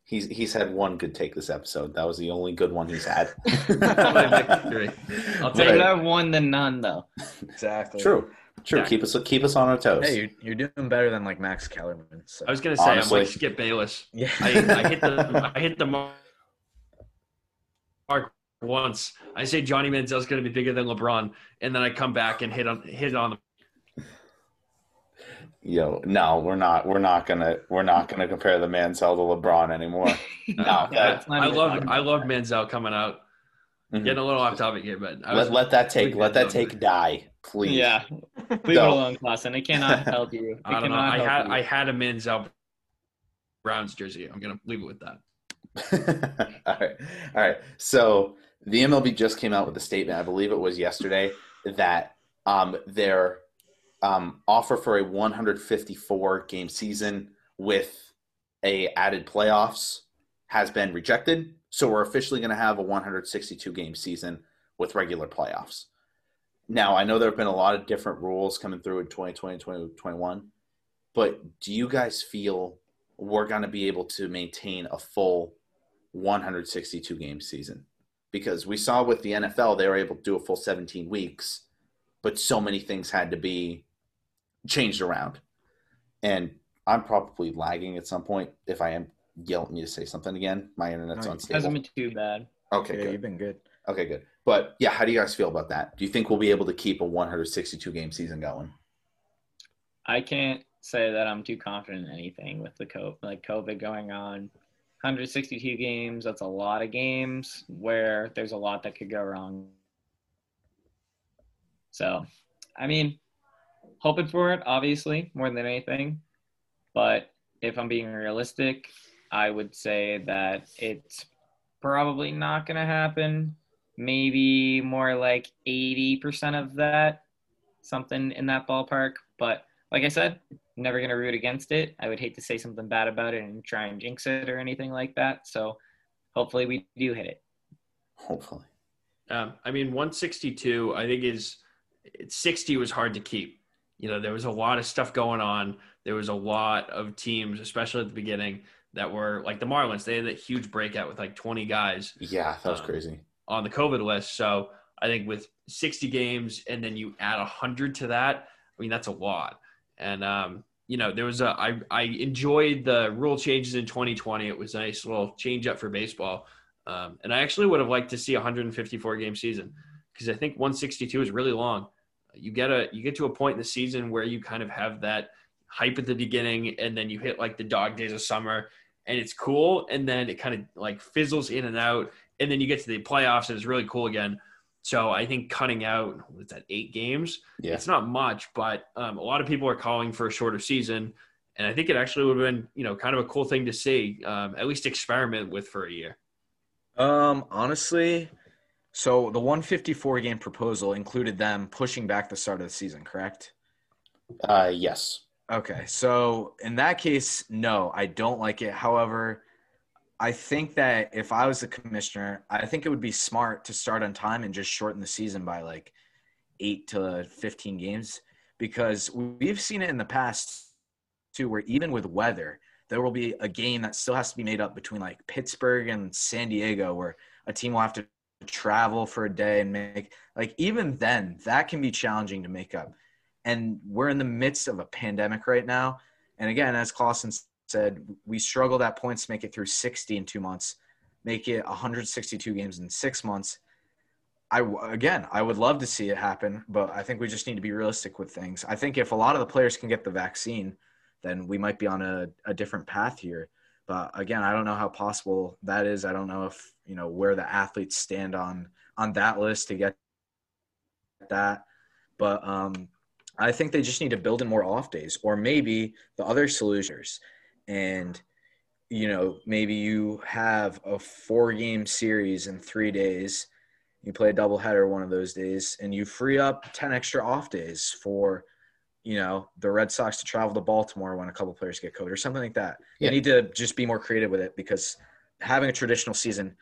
He's he's had one good take this episode. That was the only good one he's had. victory. I'll Right. take Better one than none, though. Exactly. True, true. Yeah. Keep us keep us on our toes. Hey, you're, you're doing better than like Max Kellerman. So I was gonna say Honestly. I'm like Skip Bayless yeah. I, I hit the I hit the mark mark once. I say Johnny Manziel's going to be bigger than LeBron, and then I come back and hit on hit on the Yo, no, we're not. We're not gonna. We're not gonna compare the Manziel to LeBron anymore. No, that- I love I love Manziel coming out. Mhm. Getting a little off topic here, but I was, Let, let that take. Let that take guy. die, please. Yeah. Leave it No. alone, Clausen. It cannot help you. It I don't know. cannot I had you. I had a Manziel Browns jersey. I'm gonna leave it with that. all right. All right. So the MLB just came out with a statement. I believe it was yesterday that um, their um, offer for a 154 game season with a added playoffs has been rejected. So we're officially going to have a 162 game season with regular playoffs. Now I know there have been a lot of different rules coming through in 2020, and 2021. But do you guys feel we're going to be able to maintain a full 162 game season? Because we saw with the NFL, they were able to do a full 17 weeks, but so many things had to be changed around. And I'm probably lagging at some point. If I am, yell at me to say something again. My internet's No, unstable. Hasn't been too bad. Okay, yeah, good. you've been good. Okay, good. But yeah, how do you guys feel about that? Do you think we'll be able to keep a 162 game season going? I can't say that I'm too confident in anything with the COVID, like COVID going on. 162 games, that's a lot of games where there's a lot that could go wrong. So, I mean, hoping for it, obviously, more than anything. But if I'm being realistic, I would say that it's probably not going to happen. Maybe more like 80% of that, something in that ballpark. But like I said, never going to root against it. I would hate to say something bad about it and try and jinx it or anything like that. So hopefully we do hit it. Hopefully. Um, I mean, 162, I think is 60 was hard to keep. You know, there was a lot of stuff going on. There was a lot of teams, especially at the beginning, that were like the Marlins. They had that huge breakout with like 20 guys Yeah, that was Um, crazy. on the COVID list. So I think with 60 games and then you add 100 to that, I mean, that's a lot. And, um, you know, there was a, I, I enjoyed the rule changes in 2020. It was a nice little change up for baseball. Um, and I actually would have liked to see a 154 game season because I think 162 is really long. You get a, you get to a point in the season where you kind of have that hype at the beginning and then you hit like the dog days of summer and it's cool. And then it kind of like fizzles in and out and then you get to the playoffs and it's really cool again. So I think cutting out what's that eight games? Yeah. It's not much, but um, a lot of people are calling for a shorter season, and I think it actually would have been you know kind of a cool thing to see, um, at least experiment with for a year. Um, honestly, so the 154 game proposal included them pushing back the start of the season, correct? Uh, yes. Okay, so in that case, no, I don't like it. However, I think that if I was the commissioner, I think it would be smart to start on time and just shorten the season by like eight to 15 games because we've seen it in the past too, where even with weather, there will be a game that still has to be made up between like Pittsburgh and San Diego where a team will have to travel for a day and make like even then that can be challenging to make up and we're in the midst of a pandemic right now. And again, as Clausen said, we struggled at points to make it through 60 in two months, make it 162 games in six months. I again, I would love to see it happen, but I think we just need to be realistic with things. I think if a lot of the players can get the vaccine, then we might be on a, a different path here. But again, I don't know how possible that is. I don't know if you know where the athletes stand on on that list to get that. But um, I think they just need to build in more off days, or maybe the other solutions. And you know, maybe you have a four game series in three days. You play a doubleheader one of those days, and you free up ten extra off days for, you know, the Red Sox to travel to Baltimore when a couple players get COVID or something like that. Yeah. You need to just be more creative with it because having a traditional season,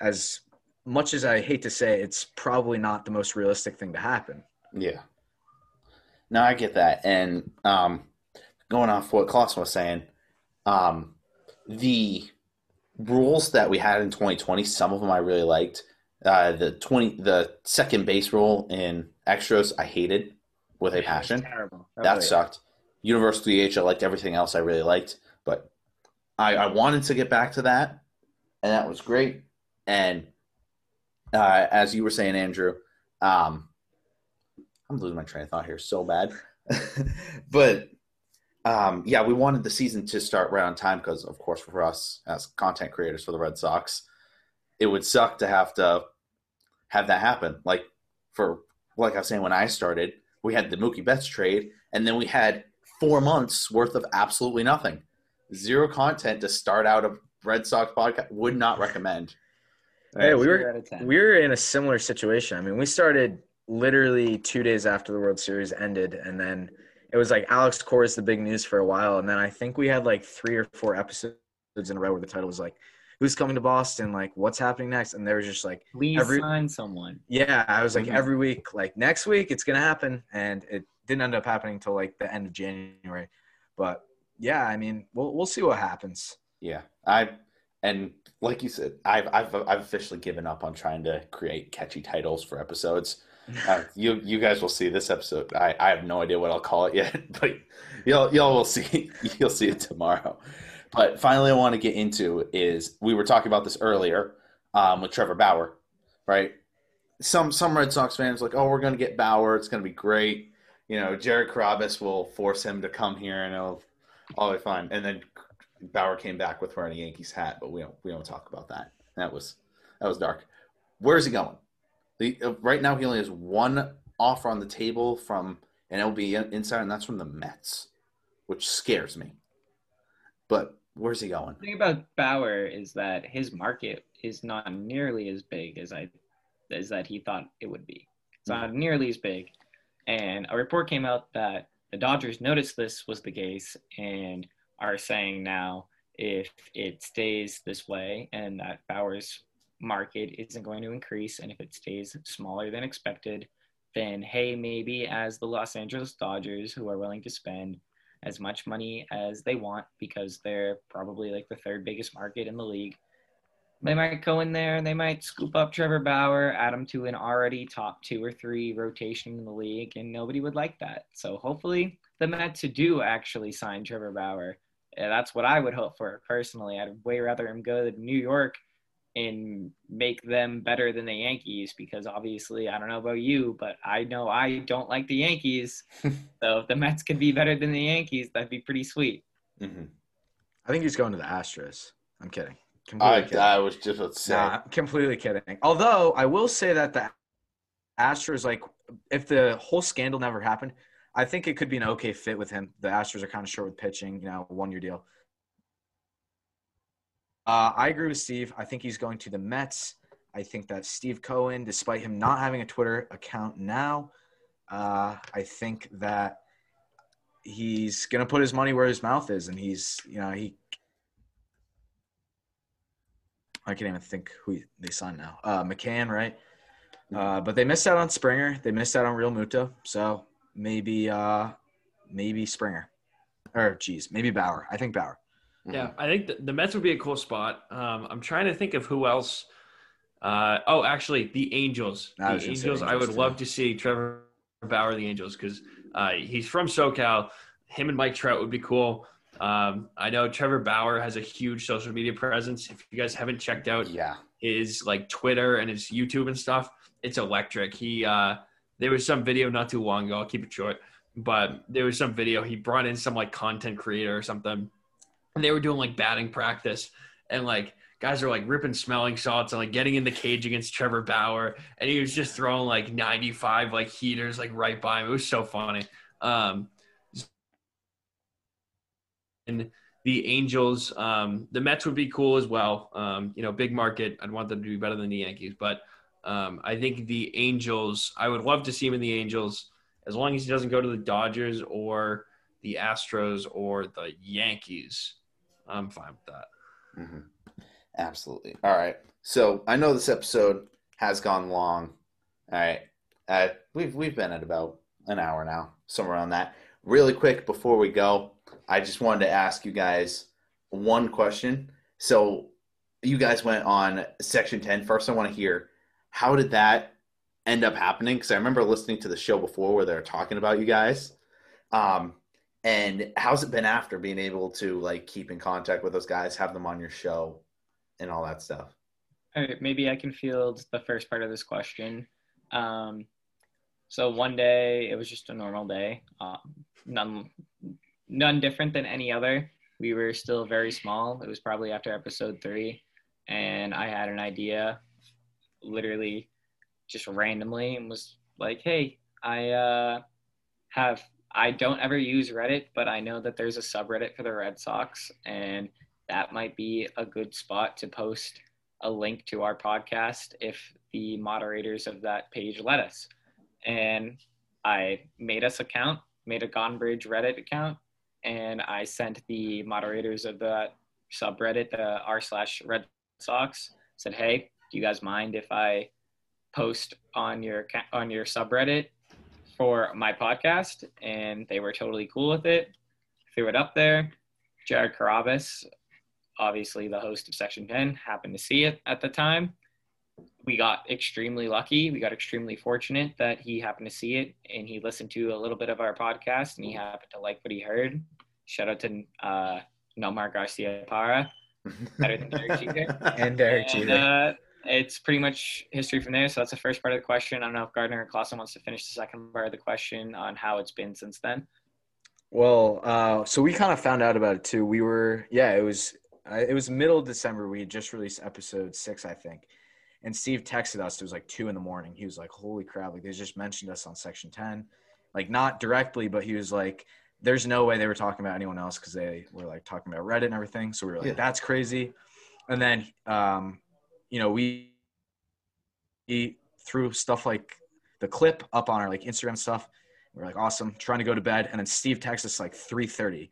as much as I hate to say, it's probably not the most realistic thing to happen. Yeah. No, I get that. And um, going off what Klaus was saying, um, the rules that we had in 2020, some of them I really liked. Uh, the 20, the second base rule in extras, I hated with a passion. Terrible. That sucked. Universal DH, I liked everything else I really liked, but I, I wanted to get back to that, and that was great. And uh, as you were saying, Andrew, um, I'm losing my train of thought here so bad. but um, yeah, we wanted the season to start right on time because, of course, for us as content creators for the Red Sox, it would suck to have to have that happen. Like for like I was saying when I started, we had the Mookie Betts trade, and then we had four months worth of absolutely nothing, zero content to start out a Red Sox podcast. Would not recommend. Hey, we were out of 10. we were in a similar situation. I mean, we started literally two days after the World Series ended, and then it was like Alex Cora is the big news for a while, and then I think we had like three or four episodes in a row where the title was like, "Who's coming to Boston? Like, what's happening next?" And there was just like, Please every- sign someone. yeah, I was like Mhm. every week, like next week it's gonna happen, and it didn't end up happening until like the end of January. But yeah, I mean, we'll we'll see what happens. Yeah, I and like you said, I've I've I've officially given up on trying to create catchy titles for episodes. Uh, you you guys will see this episode. I, I have no idea what I'll call it yet, but y'all y'all will see you'll see it tomorrow. But finally, I want to get into is we were talking about this earlier um, with Trevor Bauer, right? Some some Red Sox fans like, oh, we're going to get Bauer. It's going to be great. You know, Jared Carrabis will force him to come here, and it'll all be fine. And then Bauer came back with wearing a Yankees hat, but we don't we don't talk about that. That was that was dark. Where is he going? The, uh, right now, he only has one offer on the table from an LB insider, and that's from the Mets, which scares me. But where's he going? The thing about Bauer is that his market is not nearly as big as I as that he thought it would be. It's not mm-hmm. nearly as big. And a report came out that the Dodgers noticed this was the case and are saying now if it stays this way and that Bauer's market isn't going to increase and if it stays smaller than expected, then hey, maybe as the Los Angeles Dodgers, who are willing to spend as much money as they want because they're probably like the third biggest market in the league. They might go in there and they might scoop up Trevor Bauer, add him to an already top two or three rotation in the league, and nobody would like that. So hopefully the Mets do actually sign Trevor Bauer. Yeah, that's what I would hope for personally. I'd way rather him go to New York and make them better than the Yankees because obviously I don't know about you, but I know I don't like the Yankees. so if the Mets could be better than the Yankees, that'd be pretty sweet. Mm-hmm. I think he's going to the Astros. I'm kidding. I, I, was just about to. Nah, completely kidding. Although I will say that the Astros, like, if the whole scandal never happened, I think it could be an okay fit with him. The Astros are kind of short with pitching, you know, one year deal. Uh, I agree with Steve. I think he's going to the Mets. I think that Steve Cohen, despite him not having a Twitter account now, uh, I think that he's going to put his money where his mouth is. And he's, you know, he. I can't even think who they signed now. Uh, McCann, right? Uh, but they missed out on Springer. They missed out on Realmuto. So maybe, uh, maybe Springer. Or, geez, maybe Bauer. I think Bauer. Yeah, I think the, the, Mets would be a cool spot. Um, I'm trying to think of who else. Uh, oh, actually, the Angels. The Angels, Angels. I would too. love to see Trevor Bauer, the Angels, because uh, he's from SoCal. Him and Mike Trout would be cool. Um, I know Trevor Bauer has a huge social media presence. If you guys haven't checked out yeah. his like Twitter and his YouTube and stuff, it's electric. He uh, there was some video not too long ago. I'll keep it short, but there was some video he brought in some like content creator or something and they were doing like batting practice and like guys are like ripping smelling salts and like getting in the cage against Trevor Bauer and he was just throwing like 95 like heaters like right by him. It was so funny. Um and the Angels, um, the Mets would be cool as well. Um, you know, big market. I'd want them to be better than the Yankees, but um, I think the Angels. I would love to see him in the Angels as long as he doesn't go to the Dodgers or the Astros or the Yankees. I'm fine with that. Mm-hmm. Absolutely. All right. So I know this episode has gone long. All right. Uh, we've we've been at about an hour now, somewhere on that. Really quick before we go, I just wanted to ask you guys one question. So you guys went on Section 10. First, I want to hear how did that end up happening? Because I remember listening to the show before where they're talking about you guys. Um, and how's it been after being able to like keep in contact with those guys, have them on your show, and all that stuff? All right, maybe I can field the first part of this question. Um, so one day it was just a normal day, um, none none different than any other. We were still very small. It was probably after episode three, and I had an idea, literally, just randomly, and was like, "Hey, I uh, have I don't ever use Reddit, but I know that there's a subreddit for the Red Sox, and that might be a good spot to post a link to our podcast if the moderators of that page let us. And I made us account, made a Gonbridge Reddit account, and I sent the moderators of that subreddit, the r slash Red Sox, said, "Hey, do you guys mind if I post on your on your subreddit for my podcast, and they were totally cool with it. threw it up there. Jared Carrabis, obviously the host of Section 10, happened to see it at the time. We got extremely lucky. We got extremely fortunate that he happened to see it and he listened to a little bit of our podcast and he happened to like what he heard. Shout out to uh, Nomar Garciaparra, better than Derek. And Derek And, uh, it's pretty much history from there. So that's the first part of the question. I don't know if Gardner or Clausen wants to finish the second part of the question on how it's been since then. Well, uh, so we kind of found out about it too. We were, yeah, it was, uh, it was middle of December. We had just released episode six, I think, and Steve texted us. It was like two in the morning. He was like, "Holy crap! Like they just mentioned us on Section Ten, like not directly, but he was like, there's no way they were talking about anyone else because they were like talking about Reddit and everything. So we were like, Yeah. that's crazy. And then, um, you know, we, we threw stuff like the clip up on our like Instagram stuff. We are like, awesome, trying to go to bed. And then Steve texts us like 3:30,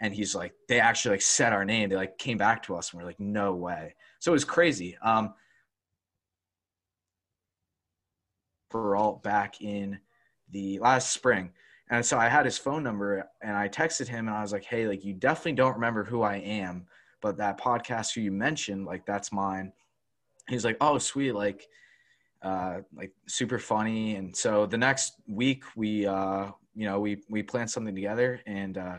and he's like, they actually like said our name. They like came back to us, and we are like, no way. So it was crazy. Um, we're all back in the last spring. And so I had his phone number and I texted him and I was like, hey, like you definitely don't remember who I am, but that podcast who you mentioned, like that's mine. He's like, oh, sweet, like, uh, like super funny. And so the next week we, uh, you know, we we planned something together, and uh,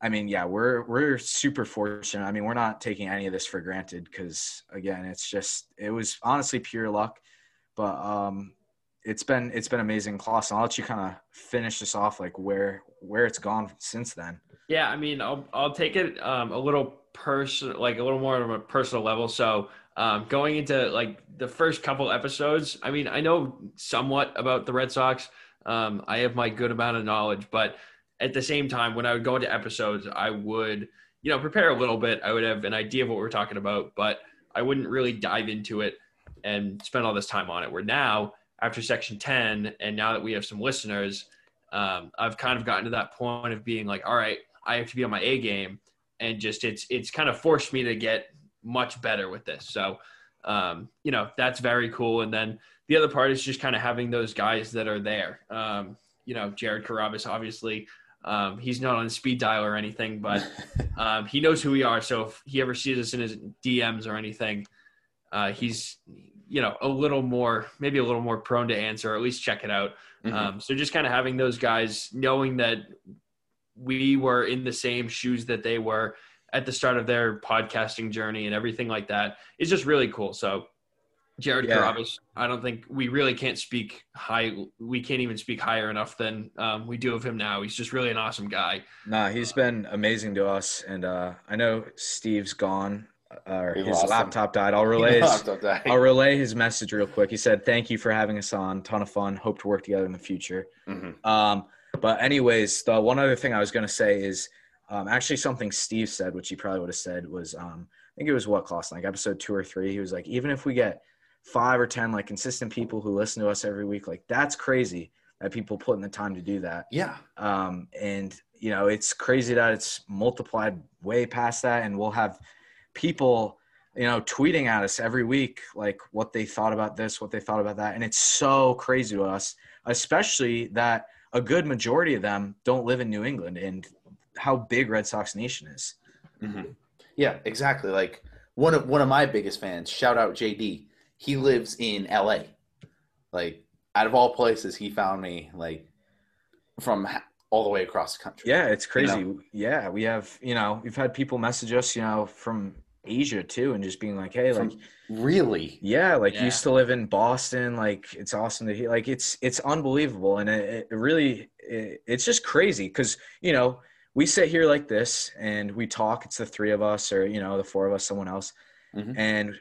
I mean, yeah, we're we're super fortunate. I mean, we're not taking any of this for granted because again, it's just it was honestly pure luck, but um, it's been it's been amazing. Klaus, And I'll let you kind of finish this off, like where where it's gone since then. Yeah, I mean, I'll I'll take it um, a little personal, like a little more of a personal level. So um, going into like the first couple episodes, I mean, I know somewhat about the Red Sox. Um, I have my good amount of knowledge, but at the same time, when I would go into episodes, I would you know prepare a little bit. I would have an idea of what we're talking about, but I wouldn't really dive into it and spend all this time on it. Where now, after Section Ten, and now that we have some listeners, um, I've kind of gotten to that point of being like, all right, I have to be on my A game, and just it's it's kind of forced me to get much better with this. So, um, you know, that's very cool. And then the other part is just kind of having those guys that are there. Um, you know, Jared Carrabis, obviously, um, he's not on speed dial or anything, but um, he knows who we are. So if he ever sees us in his DMs or anything, uh, he's you know a little more maybe a little more prone to answer or at least check it out Mhm. um, so just kind of having those guys knowing that we were in the same shoes that they were at the start of their podcasting journey and everything like that is just really cool so jared Yeah. Carrabis, i don't think we really can't speak high we can't even speak higher enough than um, we do of him now he's just really an awesome guy Nah, he's been amazing to us, and uh, I know Steve's gone, uh, or We his lost him. laptop died. I'll relay. His, Laptop died. I'll relay his message real quick. He said, "Thank you for having us on. Ton of fun. Hope to work together in the future." Mhm. Um, but anyways, the one other thing I was gonna say is um, actually something Steve said, which he probably would have said was um, I think it was what Klaus like episode two or three. He was like, even if we get five or ten like consistent people who listen to us every week, like that's crazy that people put in the time to do that. Yeah. Um, and you know, it's crazy that it's multiplied way past that, and we'll have people, you know, tweeting at us every week like what they thought about this, what they thought about that, and it's so crazy to us, especially that a good majority of them don't live in New England, and how big Red Sox Nation is. Mhm. Yeah, exactly. Like one of one of my biggest fans, shout out JD. He lives in LA. Like out of all places, he found me like from all the way across the country. Yeah, it's crazy. know? Yeah, we have, you know, we've had people message us, you know, from Asia too, and just being like, hey, like. From- really. Yeah, like Yeah. used to live in Boston. Like it's awesome to hear. Like it's it's unbelievable, and it, it really it, it's just crazy because you know we sit here like this and we talk. It's the three of us, or you know the four of us, someone else, Mhm. and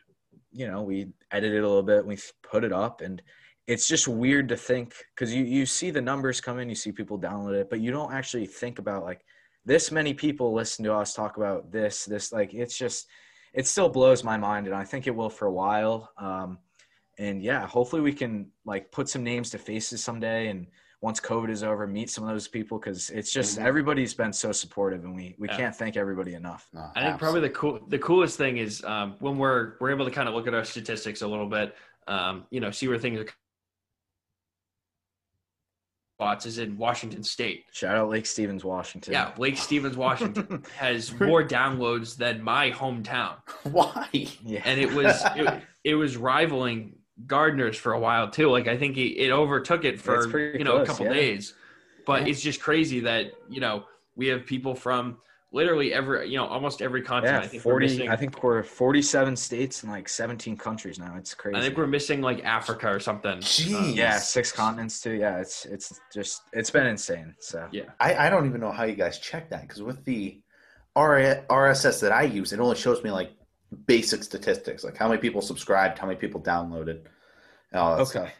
you know we edit it a little bit. We put it up, and it's just weird to think because you you see the numbers come in, you see people download it, but you don't actually think about like this many people listen to us talk about this this like it's just it still blows my mind and i think it will for a while um, and yeah hopefully we can like put some names to faces someday and once covid is over meet some of those people because it's just everybody's been so supportive and we we Yeah. can't thank everybody enough No, I think probably the cool the coolest thing is um, when we're we're able to kind of look at our statistics a little bit, um, you know, see where things are spots is in Washington State. Shout out Lake Stevens, Washington. Yeah, Lake Stevens, Washington has more downloads than my hometown, Why? Yeah. and it was it, it was rivaling Gardner's for a while too. Like I think it, it overtook it for you know a couple yeah. days, but Yeah. it's just crazy that you know we have people from literally every you know almost every continent. yeah, I think we're 40 missing. I think we're 47 states and like 17 countries now. It's crazy. I think we're missing like Africa or something. Jeez. yeah, six continents too. Yeah, it's it's just it's been insane. So Yeah. I, I don't even know how you guys check that because with the RSS that I use, it only shows me like basic statistics, like how many people subscribed, how many people downloaded. and all that Okay. stuff.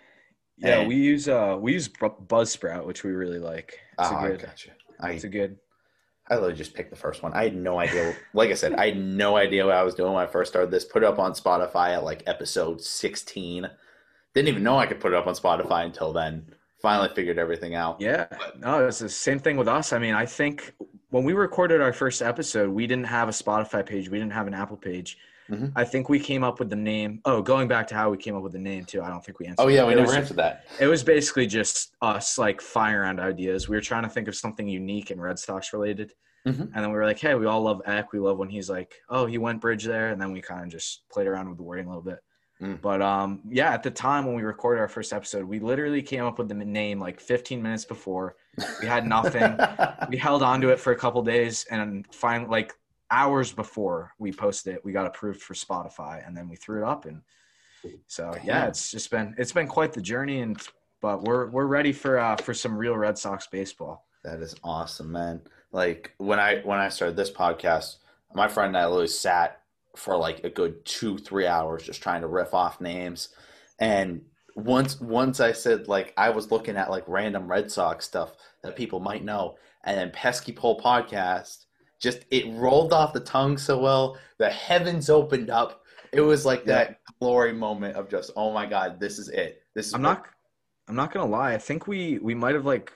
Yeah, And- we use uh we use Bu- Buzzsprout, which we really like. It's Oh, a I good. gotcha. I, It's a good. I literally just picked the first one. I had no idea. like I said, I had no idea what I was doing when I first started this. Put it up on Spotify at like episode 16. Didn't even know I could put it up on Spotify until then. Finally figured everything out. Yeah, no, it's the same thing with us. I mean, I think when we recorded our first episode, we didn't have a Spotify page, we didn't have an Apple page. Mhm. I think we came up with the name. Oh, going back to how we came up with the name too. I don't think we answered. Oh, yeah, that. we It never was- answered that. It was basically just us like firing around ideas. We were trying to think of something unique and Red Sox related. Mhm. And then we were like, hey, we all love Eck. We love when he's like, oh, he went bridge there. And then we kind of just played around with the wording a little bit. Mm. But um, yeah, at the time when we recorded our first episode, we literally came up with the name like 15 minutes before. We had nothing. we held on to it for a couple days and finally, like hours before we posted it, we got approved for Spotify and then we threw it up. And so, yeah, it's just been, it's been quite the journey. And, but we're, we're ready for, uh, for some real Red Sox baseball. That is awesome, man. Like when I when I started this podcast, my friend and I literally sat for like a good two, three hours just trying to riff off names. And once once I said like I was looking at like random Red Sox stuff that people might know, and then Pesky Pole podcast, just it rolled off the tongue so well. The heavens opened up. It was like that glory moment of just, oh my god, this is it. This is I'm what- not, I'm not going to lie. I think we, we might've like,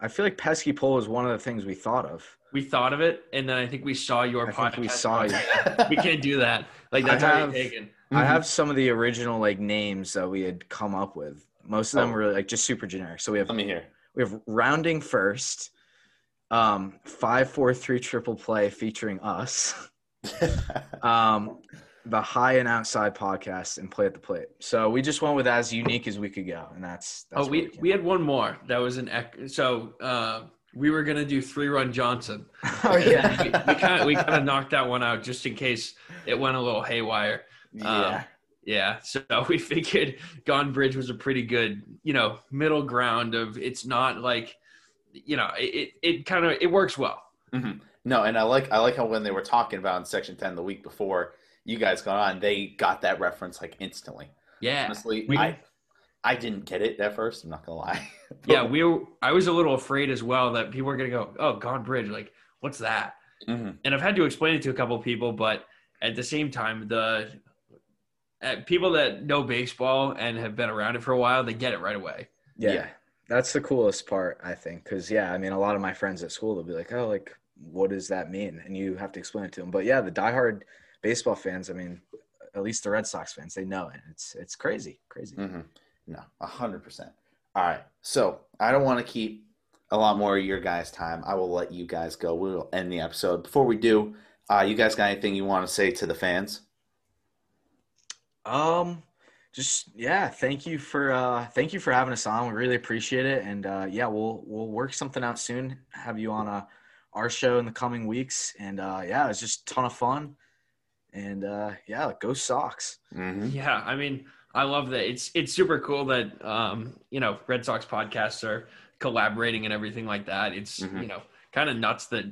I feel like pesky pole is one of the things we thought of. We thought of it, and then I think we saw your I podcast. think we saw you. we can't do that. Like I that's already have- taken. I mm-hmm. have some of the original like names that we had come up with. Most of them Oh. were like just super generic. So we have Let me hear. We have rounding first, um, five four three triple play featuring us, um, the high and outside podcast, and play at the plate. So we just went with as unique as we could go, and that's, that's Oh, what we we had one more. That was an ec- so uh, we were gonna do three run Johnson. oh yeah, we kind of we kind of knocked that one out just in case it went a little haywire. yeah. Yeah, so we figured Gone Bridge was a pretty good, you know, middle ground of it's not like, you know, it it, it kind of it works well. No, and I like I like how when they were talking about in section ten the week before you guys got on, they got that reference like instantly. Yeah, Honestly, we- I I didn't get it at first. I'm not gonna lie. yeah. We were, I was a little afraid as well that people were gonna go, oh, Gone Bridge, like what's that? Mhm. And I've had to explain it to a couple of people, but at the same time, the people that know baseball and have been around it for a while, they get it right away. yeah, Yeah. That's the coolest part, I think, because yeah, I mean, a lot of my friends at school they'll be like, "Oh, like, what does that mean?" And you have to explain it to them. But yeah, the diehard baseball fans, I mean, at least the Red Sox fans, they know it. It's it's crazy, crazy. Mhm. No, a hundred percent. All right, so I don't want to keep a lot more of your guys' time. I will let you guys go. We'll end the episode. Before we do, uh, you guys got anything you want to say to the fans? Um, just yeah, thank you for uh thank you for having us on. We really appreciate it, and uh, yeah, we'll we'll work something out soon. Have you on uh, our show in the coming weeks, and uh, yeah, it's just a ton of fun, and uh, yeah, go Sox. Mm-hmm. Yeah, I mean, I love that. It's it's super cool that um, you know, Red Sox podcasts are collaborating and everything like that. It's Mhm. you know, kind of nuts that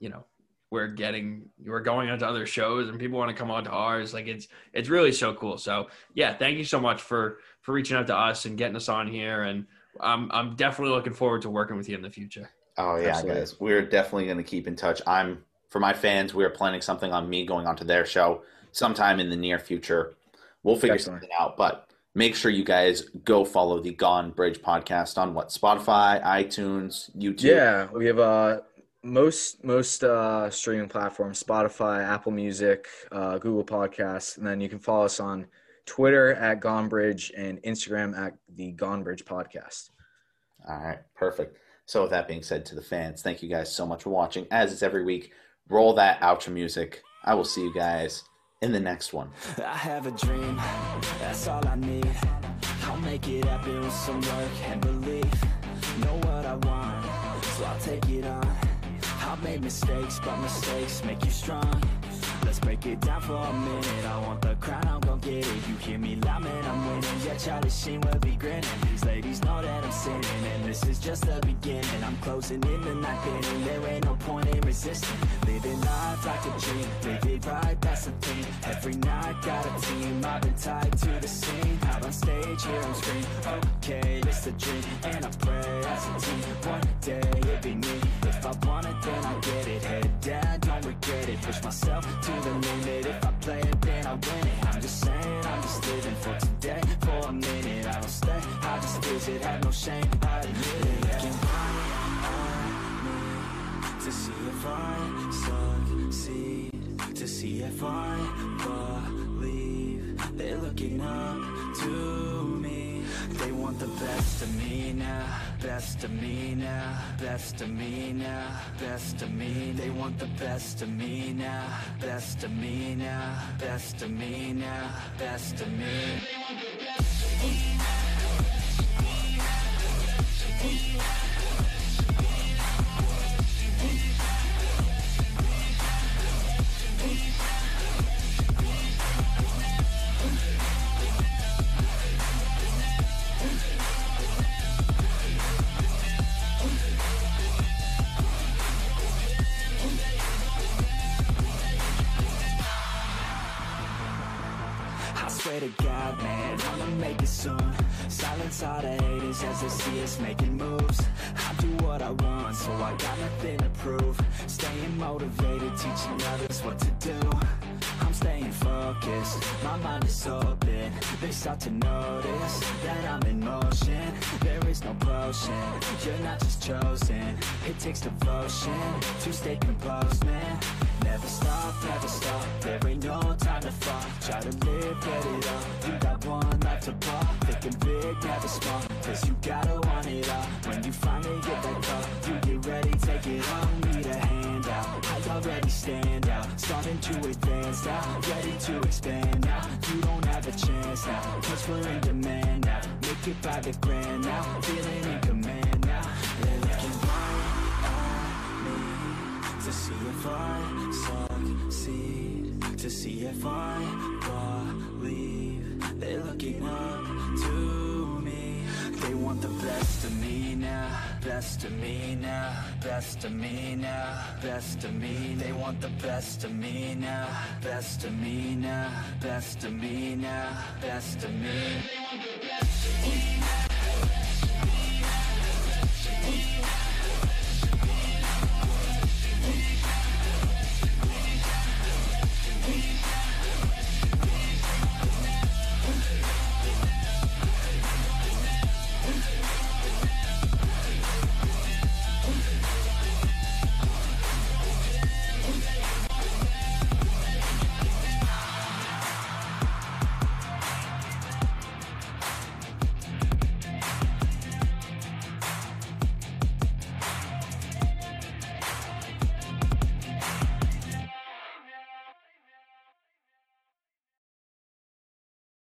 you know, we're getting we're going on to other shows and people want to come on to ours. Like it's it's really so cool. So, yeah, thank you so much for for reaching out to us and getting us on here and I'm I'm definitely looking forward to working with you in the future. Oh yeah, Absolutely. guys, we're definitely going to keep in touch. I'm for my fans. We are planning something on me going onto their show sometime in the near future. We'll figure Definitely. something out, but make sure you guys go follow the Gone Bridge podcast on what Spotify, iTunes, YouTube. Yeah, we have uh most most uh streaming platforms: Spotify, Apple Music, uh, Google Podcasts, and then you can follow us on Twitter at Gonebridge and Instagram at the Gonebridge Podcast. All right, perfect. So, with that being said, to the fans, thank you guys so much for watching. As is every week, roll that outro music. I will see you guys in the next one. I have a dream, that's all I need. I'll make it happen with some work and belief. Know what I want, so I'll take it on. I've made mistakes, but mistakes make you strong. Let's break it down for a minute. I want the crown, I'm gon' get it. You hear me loud, man, I'm winning. Yeah, Charlie Sheen will be grinning. These ladies know that I'm sinning, and this is just the beginning. I'm closing in the night inning. There ain't no point in resisting. Living life like a dream, live it right, that's the thing. Every night, got a team. I've been tied to the scene. Out on stage, here I'm scream. Okay, it's a dream, and I pray as a team. One day it'll be me. If I want it, then I get it. Head down, it. Push myself to the limit. If I play it, then I win it. I'm just saying, I'm just living for today. For a minute, I don't stay. I just visit, have no shame. I admit it. Looking right at me to see if I succeed. To see if I believe they're looking up to want the best of me now, best of me now, best of me now, best of me. They want the best of me now, best of me now, best of me now, best of me. I swear God, man, I'ma make it soon. Silence all the haters as they see us making moves. I do what I want, so I got nothing to prove. Staying motivated, teaching others what to do. Staying focused, my mind is open. They start to notice that I'm in motion. There is no potion, you're not just chosen. It takes devotion to stay composed, man. Never stop, never stop. There ain't no time to fall. Try to live, get it up. You got one life to ball. Thinking big, never small. Cause you gotta want it all. When you finally get that call, you get ready, take it on. Need a handout. Already stand out. Starting to advance now. Ready to expand now. You don't have a chance now. Cause we're in demand now. Make it by the grand now. Feeling in command now. They're looking right at me to see if I succeed, to see if I believe they're looking up to. They want the best of me now, best of me now, best of me now, best of me. They want the best of me now, best of me now, best of me now, best of me. They want the best of me now.